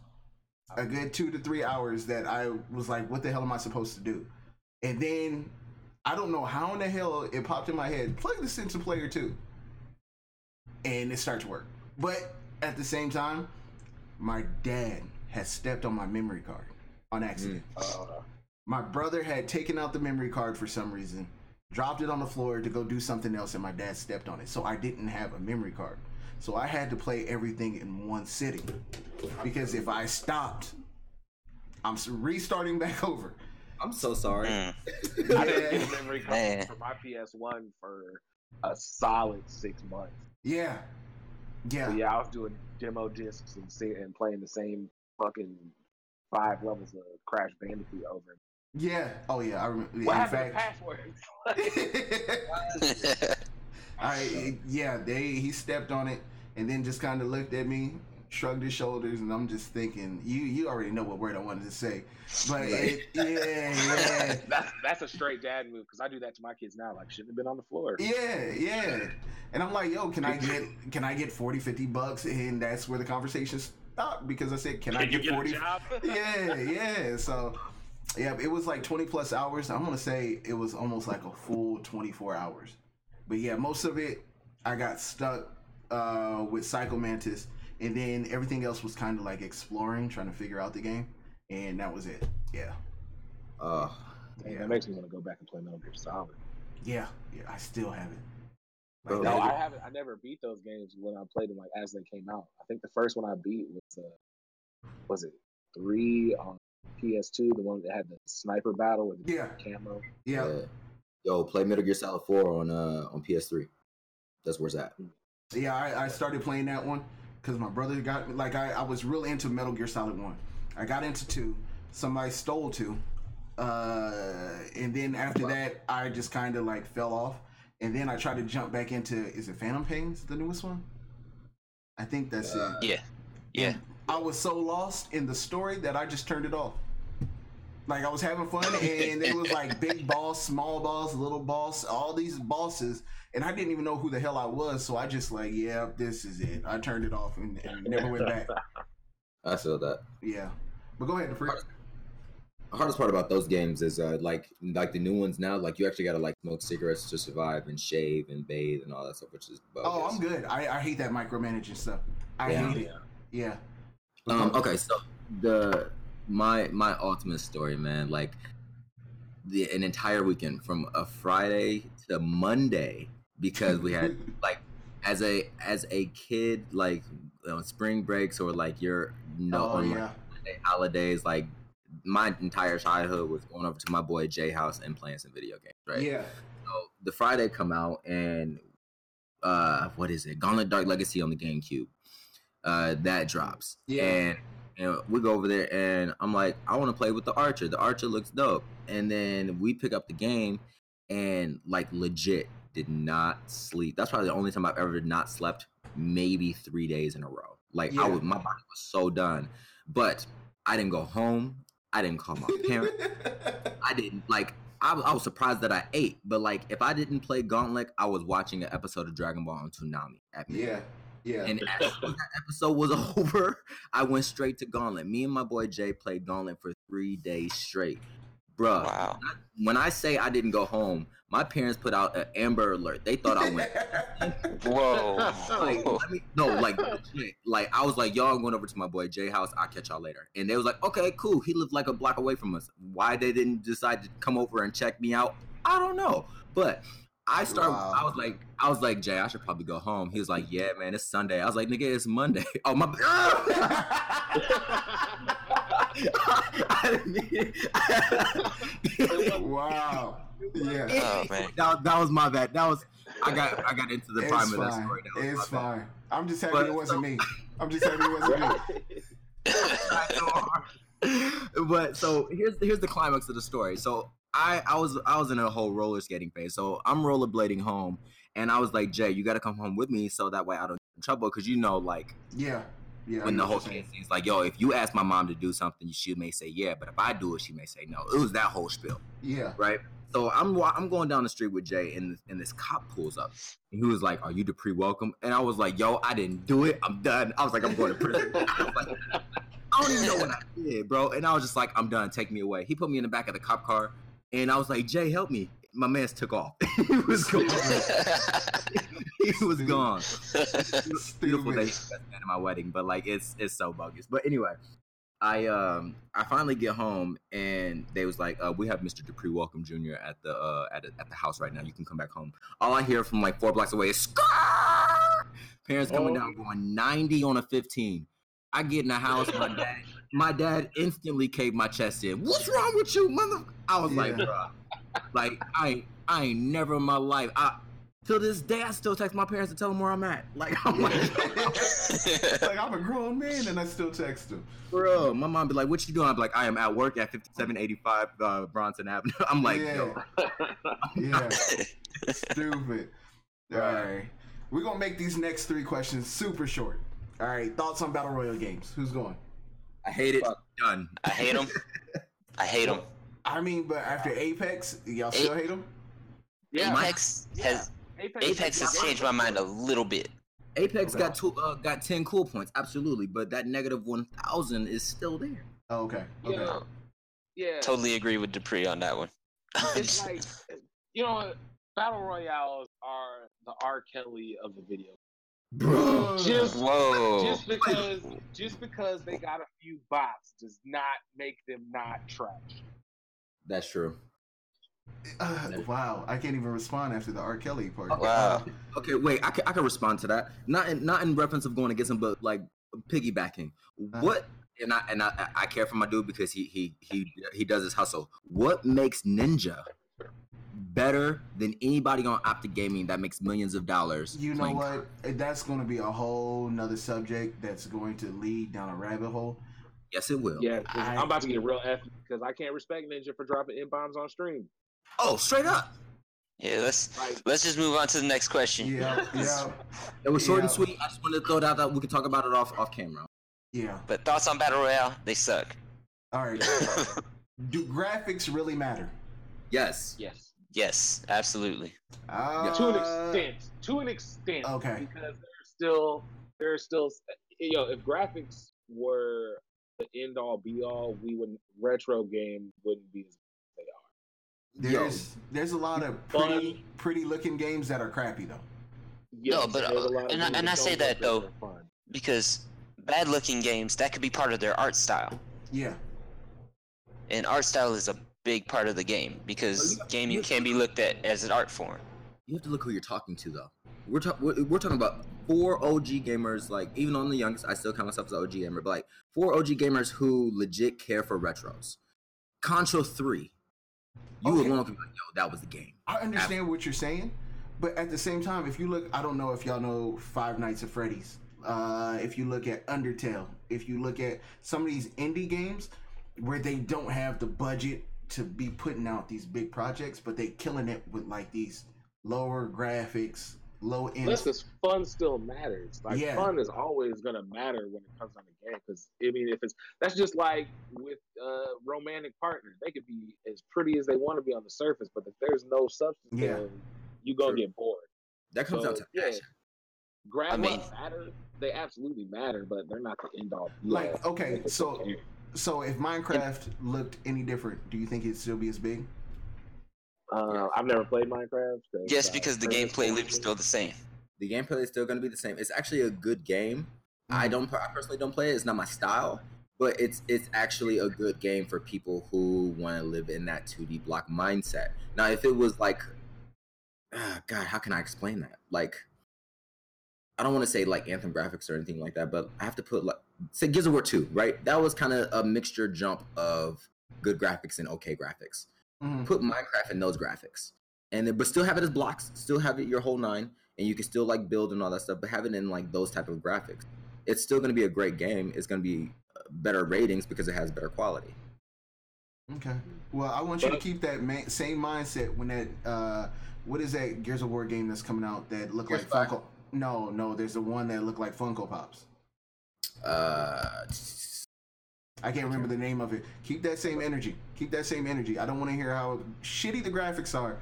A good two to three hours that I was like, what the hell am I supposed to do? And then I don't know how in the hell it popped in my head, plug this into player two. And it starts to work. But at the same time, my dad has stepped on my memory card on accident. Uh, My brother had taken out the memory card for some reason, dropped it on the floor to go do something else, and my dad stepped on it. So I didn't have a memory card. So I had to play everything in one sitting. Because if I stopped, I'm restarting back <laughs> over. I'm so sorry. Mm. <laughs> I didn't get a memory card Man. for my PS1 for a solid six months. Yeah. Yeah. So yeah, I was doing demo discs and and playing the same fucking five levels of Crash Bandicoot over. Yeah. Oh, yeah. I remember. What in happened fact, to passwords? <laughs> <laughs> I yeah, they he stepped on it and then just kind of looked at me, shrugged his shoulders, and I'm just thinking, you you already know what word I wanted to say, but it, yeah, yeah, <laughs> that's that's a straight dad move because I do that to my kids now. Like shouldn't have been on the floor. yeah, yeah. And I'm like, yo, can I get can I get 40, 50 bucks? And that's where the conversation stopped because I said, can I Can you get get 40? yeah, yeah. So, yeah, it was like 20 plus hours. I'm gonna say it was almost like a full 24 hours. But yeah, most of it, I got stuck uh, with Psycho Mantis, and then everything else was kind of like exploring, trying to figure out the game. and that was it. Yeah, Uh, Dang, Yeah. That makes me want to go back and play Metal Gear Solid. yeah, yeah. I still have it. Bro, No, I haven't. I never beat those games when I played them like as they came out. I think the first one I beat was uh, was it three on PS2, the one that had the sniper battle with the Yeah, camo. yeah. yeah. Yo, play Metal Gear Solid 4 on uh on PS3. That's where it's at. Yeah, I, I started playing that one because my brother got like I, I was real into Metal Gear Solid One. I got into two. Somebody stole two, uh, and then after that, I just kind of like fell off. And then I tried to jump back into is it Phantom Pains, the newest one? I think that's Uh, it. Yeah. Yeah. And I was so lost in the story that I just turned it off. Like I was having fun, and it was like big boss, small boss, little boss, all these bosses, and I didn't even know who the hell I was. So I just like, yeah, this is it. I turned it off and, and never went back. <laughs> I feel that. Yeah, but go ahead. The hardest part about those games is uh like like the new ones now, like you actually gotta like smoke cigarettes to survive and shave and bathe and all that stuff, which is bogus. Oh, I'm good. I, I hate that micromanaging stuff. I Yeah. hate it. Yeah. Um, okay, so the my my ultimate story, man, like the an entire weekend from a Friday to Monday because we had <laughs> like as a as a kid like on spring breaks or like your no oh on yeah. like, holidays like my entire childhood was going over to my boy Jay house and playing some video games, right? Yeah. So the Friday come out and uh what is it? Gauntlet Dark Legacy on the GameCube. Uh that drops. Yeah. And know, we go over there and I'm like, I want to play with the Archer. The Archer looks dope. And then we pick up the game and like legit did not sleep. That's probably the only time I've ever not slept maybe three days in a row. Like Yeah. I was my body was so done. But I didn't go home. I didn't call my parents. <laughs> I didn't like. I, I was surprised that I ate, but like, if I didn't play Gauntlet, I was watching an episode of Dragon Ball on Toonami at me. yeah. Yeah. And as soon as that episode was <laughs> over, I went straight to Gauntlet. Me and my boy Jay played Gauntlet for three days straight, bruh. Wow. When I say I didn't go home, my parents put out an Amber Alert. They thought I went. <laughs> Whoa. Like, let me, no, like, like I was like, y'all, I'm going over to my boy Jay house. I'll catch y'all later. And they was like, okay, cool. He lived like a block away from us. Why they didn't decide to come over and check me out, I don't know. But I start. Wow. I was like, I was like, Jay, I should probably go home. He was like, Yeah, man, it's Sunday. I was like, Nigga, it's Monday. <laughs> Oh my. I didn't mean it. wow. Yeah. Oh, man. That, that was my bad. That was I got I got into the It's prime of that story. That was It's my bad. fine. I'm just happy But- it wasn't me. <laughs> I'm just happy it wasn't me. <laughs> Uh, <laughs> but so here's here's the climax of the story. So I I was I was in a whole roller skating phase. So I'm rollerblading home, and I was like, Jay, you got to come home with me so that way I don't get in trouble. Because you know, like Yeah. Yeah. When the whole kid scene's like, yo, if you ask my mom to do something, she may say yeah, but if I do it, she may say no. It was that whole spiel. Yeah. right? So I'm I'm going down the street with Jay, and and this cop pulls up, and he was like, "Are you Dupree Welcome?" And I was like, "Yo, I didn't do it. I'm done." I was like, "I'm going to prison." <laughs> I was like, I don't even know what I did, bro. And I was just like, I'm done. Take me away. He put me in the back of the cop car, and I was like, Jay, help me. My man's took off. <laughs> he was gone. <laughs> he was gone. Beautiful day, best man at my wedding, but like it's it's so bogus. But anyway, I um I finally get home and they was like, uh, we have Mr. Dupree Welcome Jr. at the uh at, at the house right now. You can come back home. All I hear from like four blocks away is Scar! Parents coming Oh. down going 90 on a 15. I get in the house, my <laughs> dad, my dad instantly caved my chest in. What's wrong with you, mother? I was like, bro, like I ain't, I ain't never in my life. I till this day I still text my parents to tell them where I'm at. Like <laughs> I'm like, <laughs> like I'm a grown man and I still text them. bro, my mom be like, "What you doing?" I'm like, "I am at work at 5785 uh, Bronson Avenue." I'm like, yeah. yo, yeah. Stupid. All right. We're gonna make these next three questions super short. All right. Thoughts on battle royale games? Who's going? I hate it. Done. I hate them. <laughs> I hate them. I mean, but after Apex, y'all still hate them? yeah, Apex has Apex has changed my mind a little bit. Apex Okay. got two, uh, got 10 cool points, absolutely, but that negative 1,000 is still there. Oh, okay. Okay. Yeah. Yeah, Totally agree with Dupree on that one. <laughs> it's like you know, what? battle royales are the R. Kelly of the video. Bro. Just Whoa. just because just because they got a few bots does not make them not trash. That's true. Uh, wow, I can't even respond after the R. Kelly part. Wow. Okay, wait. I can, I can respond to that. Not in not in reference of going against him, but like piggybacking. What? And I and I I care for my dude because he he he he does his hustle. What makes Ninja better than anybody on Optic Gaming that makes millions of dollars? You know playing what? That's going to be a whole nother subject that's going to lead down a rabbit hole. Yes, it will. Yeah, I- I'm about to get a real F because I can't respect Ninja for dropping n bombs on stream. Oh, straight up. Yeah, let's Like, let's just move on to the next question. Yeah, <laughs> yeah, It was short and sweet. I just wanted to throw it out that we could talk about it off off camera. yeah. But thoughts on battle royale? They suck. All right. <laughs> Do graphics really matter? Yes. yes, yes, absolutely. Uh, to an extent, to an extent. okay. Because there's still there's still you know if graphics were the end all be all, we would retro game wouldn't be as they are. Yo. There's there's a lot of Fun. pretty pretty looking games that are crappy though. Yes, but, there's uh, and I- and I say that, though. Because bad looking games that could be part of their art style, Yeah. and art style is a big part of the game because Well, gaming can be looked at as an art form. You have to look who you're talking to, though. We're, talk- we're, we're talking about four OG gamers, like, even on the youngest, I still count myself as an OG gamer, but like, four OG gamers who legit care for retros. Contra 3. You Okay. alone can be like, yo, that was the game. I understand what you're saying, but at the same time, if you look, I don't know if y'all know Five Nights at Freddy's. Uh, if you look at Undertale, if you look at some of these indie games where they don't have the budget to be putting out these big projects, but they killing it with like these lower graphics, low end. That's because fun still matters. Like Yeah. fun is always gonna matter when it comes on the game. Because I mean, if it's that's just like with uh, romantic partners, they could be as pretty as they want to be on the surface, but if there's no substance, Yeah. there, you gonna True. get bored. That comes So, down to yeah. passion. Graphics I mean- matter. They absolutely matter, but they're not the end all. Like, okay, so- okay. So if Minecraft looked any different, do you think it'd still be as big? Uh, I've never played Minecraft. 'cause, Yes, because the gameplay told loop's still the same. The gameplay is still going to be the same. It's actually a good game. I don't. I personally don't play it. It's not my style, but it's it's actually a good game for people who want to live in that 2D block mindset. Now, if it was like, ah, God, how can I explain that? Like, I don't want to say like Anthem graphics or anything like that, but I have to put like say Gears of War 2, right? That was kind of a mixture jump of good graphics and okay graphics Mhm. put Minecraft in those graphics, and then, but still have it as blocks, still have it your whole nine, and you can still like build and all that stuff, but have it in like those type of graphics. It's still going to be a great game. It's going to be uh, better ratings because it has better quality. Okay. Well, I want you to keep that ma- same mindset when that uh, what is that Gears of War game that's coming out that look Gears like five. Funko? No, no, there's the one that look like Funko Pops. Uh, I can't remember the name of it. Keep that same energy. Keep that same energy. I don't want to hear how shitty the graphics are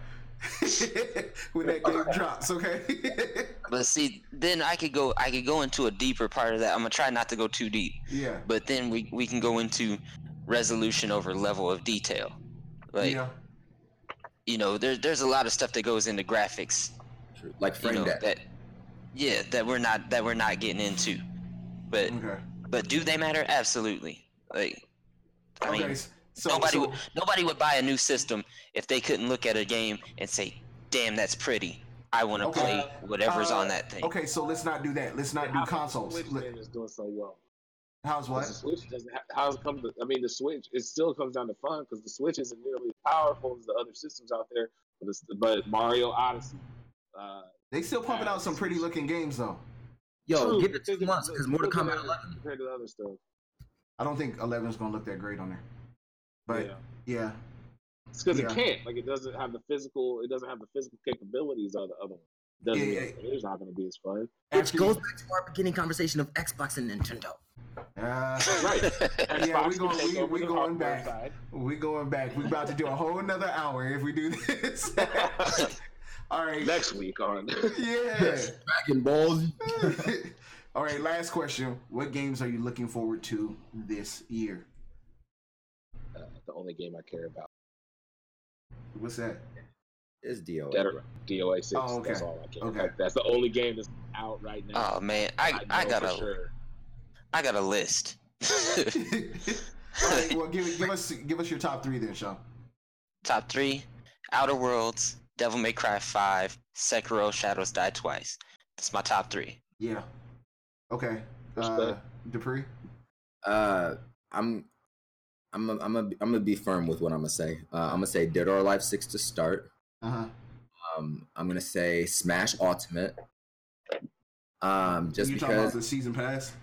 <laughs> when that game drops. Okay. <laughs> But see, then I could go I could go into a deeper part of that. I'm gonna try not to go too deep. yeah. But then we, we can go into resolution over level of detail. Like yeah. you know, there, there's a lot of stuff that goes into graphics. like You frame know, that. that yeah, that we're not that we're not getting into. But Okay. but do they matter? Absolutely. Like I okay. mean So, nobody so, would nobody would buy a new system if they couldn't look at a game and say, "Damn, that's pretty. I want to Okay. play whatever's Uh, on that thing." okay, so let's not do that. Let's not do How consoles. Switch Let- is doing so well. How's what? The Switch doesn't. Ha- how's it come to? I mean, the Switch. It still comes down to fun because the Switch isn't nearly as powerful as the other systems out there. But, it's, but Mario Odyssey. Uh, They still pumping out some pretty looking games though. Yo, true, give it two because months because Mortal because of Kombat the- 11. compared to the other stuff. I don't think 11 is gonna look that great on there. But yeah. yeah, It's because Yeah. it can't. Like it doesn't have the physical. It doesn't have the physical capabilities of the other one. Doesn't Yeah, mean yeah. it's not going to be as fun. Which After- goes back to our beginning conversation of Xbox and Nintendo. Uh, <laughs> Right. <laughs> Yeah, we Xbox going- can we- over we going back. side. we going back. We about to do a whole another hour if we do this. <laughs> All right. Next week on. Yeah. Dragon Balls. <laughs> All right. Last question. What games are you looking forward to this year? Uh, the only game I care about. What's that? It's DOA. Dead or, DOA six. Oh, okay. That's all I care. Okay. Like, that's the only game that's out right now. Oh man, I I know got a sure. I got a list. <laughs> <laughs> All right, well, give, give us give us your top three then, Sean. Top three: Outer Worlds, Devil May Cry Five, Sekiro: Shadows Die Twice. That's my top three. Yeah. Okay. Uh, Dupree. Uh, I'm, I'm, a, I'm, a, I'm gonna be firm with what I'm gonna say. Uh, I'm gonna say Dead or Alive Six to start. Uh huh. Um, I'm gonna say Smash Ultimate. Um, just you talking about because the season pass?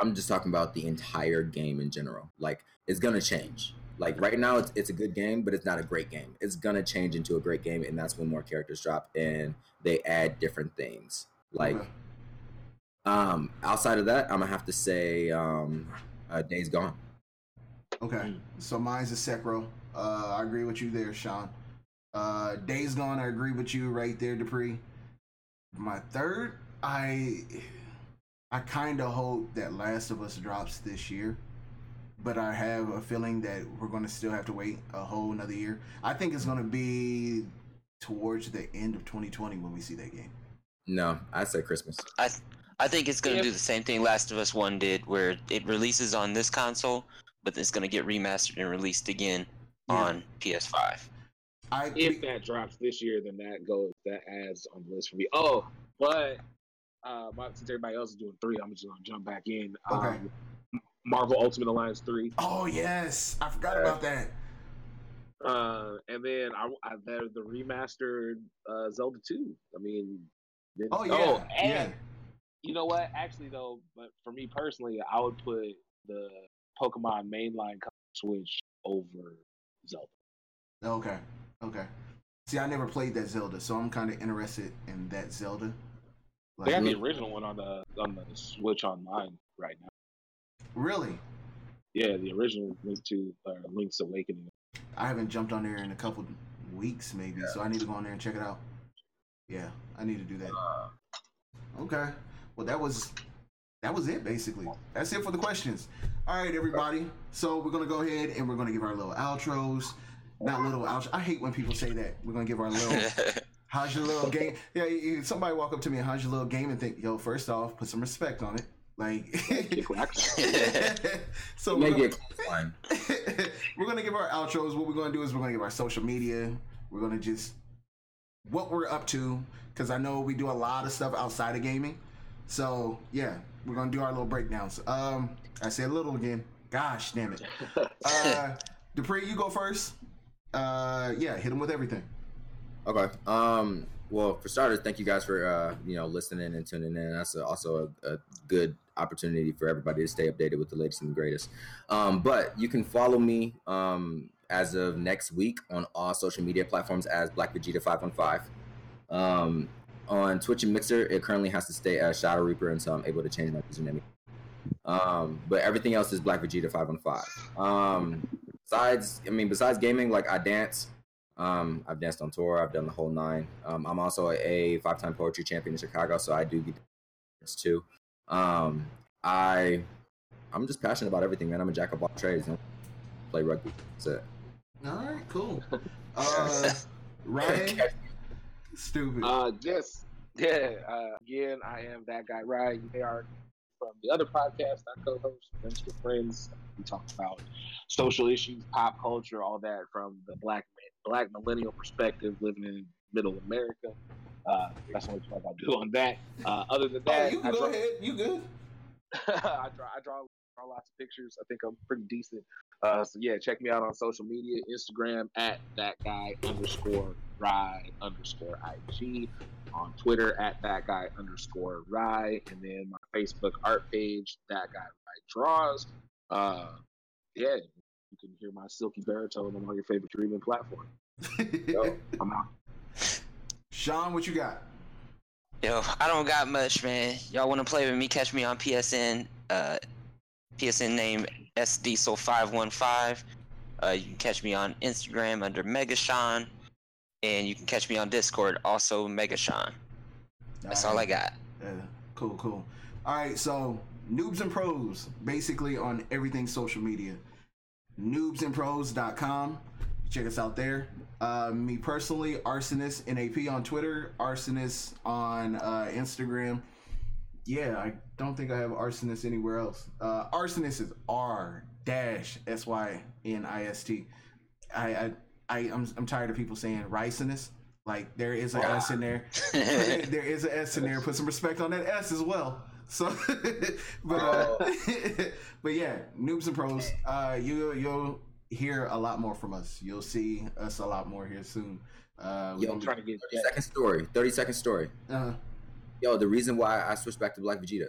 I'm just talking about the entire game in general. Like it's gonna change. Like right now, it's it's a good game, but it's not a great game. It's gonna change into a great game, and that's when more characters drop and they add different things. Like um, outside of that, I'm gonna have to say um, uh, Days Gone. Okay. So mine's a Sekiro. Uh, I agree with you there, Sean. Uh, Days Gone. I agree with you right there, Dupree. My third, I, I kind of hope that Last of Us drops this year, but I have a feeling that we're gonna still have to wait a whole another year. I think it's gonna be towards the end of 2020 when we see that game. No, I say Christmas. I I think it's gonna If- do the same thing Last of Us One did, where it releases on this console, but it's gonna get remastered and released again Yeah. on PS5. I If that drops this year, then that goes that adds on the list for me. Oh, but uh, since everybody else is doing three, I'm just gonna jump back in. Okay. Um, Marvel Ultimate Alliance three. Oh yes, I forgot about that. uh, and then I, I there's the remastered uh, Zelda two. I mean, Oh yeah, and yeah. you know what? Actually, though, but for me personally, I would put the Pokemon mainline Switch over Zelda. Okay. Okay. See, I never played that Zelda, so I'm kind of interested in that Zelda. They got Like, the original one on the on the Switch Online right now. Really? Yeah, the original Link to uh, Link's Awakening. I haven't jumped on there in a couple weeks, maybe, so I need to go on there and check it out. Yeah, I need to do that. Uh, Okay. Well, that was that was it basically. That's it for the questions. All right, everybody. So we're gonna go ahead and we're gonna give our little outros. Not little outro. I hate when people say that. We're gonna give our little. <laughs> How's your little game? Yeah, somebody walk up to me. How's your little game? And think, yo, first off, put some respect on it. Like, <laughs> <laughs> so we're gonna, <laughs> we're gonna give our outros. What we're gonna do is we're gonna give our social media. We're gonna just what we're up to because I know we do a lot of stuff outside of gaming. So yeah, we're gonna do our little breakdowns. Um, I said little again. Gosh, damn it. Uh, Dupree, you go first. Uh, yeah, hit him with everything. Okay. Um. Well, for starters, thank you guys for uh, you know listening and tuning in. That's a, also a, a good opportunity for everybody to stay updated with the latest and the greatest. Um, but you can follow me um, as of next week on all social media platforms as Black Vegeta five one five. Um, on Twitch and Mixer, it currently has to stay as Shadow Reaper until I'm able to change my username. Um, but everything else is Black Vegeta five one five. Um, besides, I mean, besides gaming, like I dance. Um, I've danced on tour. I've done the whole nine. Um, I'm also a five-time poetry champion in Chicago, so I do get too. Um, I, I'm just passionate about everything, man. I'm a jack of all trades. And play rugby. That's it. All right, cool. <laughs> Uh, Ryan, <laughs> stupid. Uh, yes, yeah. Uh, again, I am that guy, Ryan. They are from the other podcast I co-host, Friends with Friends. We talk about social issues, pop culture, all that from the black black millennial perspective, living in Middle America. Uh, that's the only talk I'll do on that. Uh, other than oh, that, you I can go draw- ahead. You good? <laughs> I draw, I draw, draw lots of pictures. I think I'm pretty decent. Uh, so yeah, check me out on social media: Instagram at that guy underscore rye underscore ig, on Twitter at that guy underscore rye, and then my Facebook art page that guy rye draws. Uh, yeah, you can hear my silky baritone on all your favorite streaming platforms. <laughs> Yo, I'm out. Sean, what you got? Yo, I don't got much, man. Y'all want to play with me? Catch me on PSN. Uh, PSN name SDiesel515. Uh, you can catch me on Instagram under Megashawn, and you can catch me on Discord also Megashawn. That's all I got. Yeah, cool, cool. All right, so noobs and pros, basically on everything social media. Noobsandpros.com. Check us out there. Uh, me personally, Arsonist NAP on Twitter, Arsonist on uh, Instagram. Yeah, I don't think I have Arsonist anywhere else. Uh, Arsonist is R dash S Y N I S T. I I I I'm I'm tired of people saying Ricinus. Like there is an S in there. <laughs> there is an S in there. Put some respect on that S as well. So, <laughs> but uh, <laughs> but yeah, noobs and pros. Uh, you you'll hear a lot more from us. You'll see us a lot more here soon. Uh, Yo, I'm trying to get 30 second story. 30 second story. be- uh, Yo, the reason why I switched back to Black Vegeta.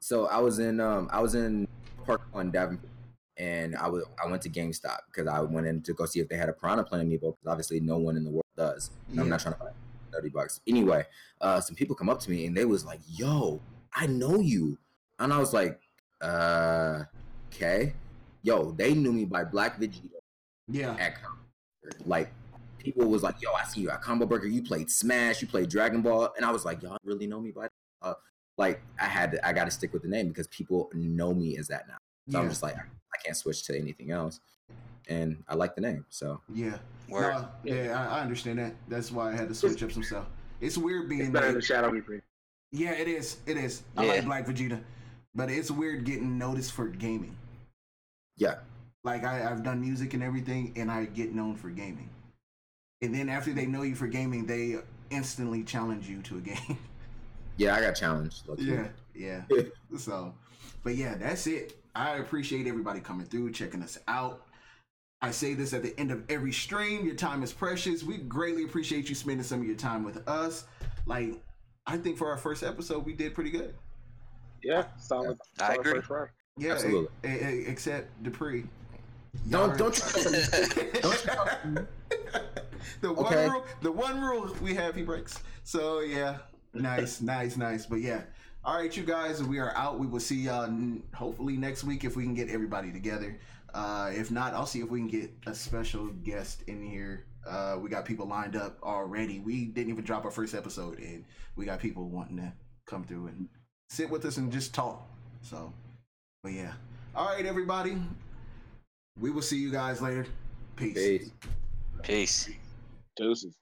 So I was in um I was in Park One Davenport and I was I went to GameStop because I went in to go see if they had a Piranha Plant amiibo because obviously no one in the world does. And I'm not trying to buy 30 bucks. Anyway, uh some people come up to me and they was like, "Yo, I know you." And I was like, "Uh, okay." Yo, they knew me by Black Vegeta yeah, at Combo Burger. Like people was like, "Yo, I see you at Combo Burger. You played Smash. You played Dragon Ball," and I was like, "Y'all really know me by?" Uh, like I had, to, I got to stick with the name because people know me as that now. So I'm just like, I can't switch to anything else, and I like the name. So yeah. No, yeah, I, I understand that. That's why I had to switch up some stuff. It's weird it's being better like, than Shadow Reaper. yeah, it is, it is. I like Black Vegeta, but it's weird getting noticed for gaming. Yeah, Like I, I've done music and everything, and I get known for gaming. And then after they know you for gaming, they instantly challenge you to a <laughs> game. yeah, I got challenged. low-key. yeah, yeah. <laughs> so, but yeah, that's it. I appreciate everybody coming through, checking us out. I say this at the end of every stream. Your time is precious. We greatly appreciate you spending some of your time with us. Like, I think for our first episode, we did pretty good. Yeah, solid. I solid agree. Yeah, Absolutely. e- e- except Dupree. Don't Y'all- don't you <laughs> don't you <laughs> the one Okay. rule, the one rule we have, he breaks. So yeah, nice, <laughs> nice, nice. But yeah, all right, you guys, we are out. We will see y'all n- hopefully next week if we can get everybody together. Uh, if not, I'll see if we can get a special guest in here. Uh, we got people lined up already. We didn't even drop our first episode, and we got people wanting to come through and sit with us and just talk. So, but yeah, all right, everybody. We will see you guys later. Peace. Peace. Peace. Deuces.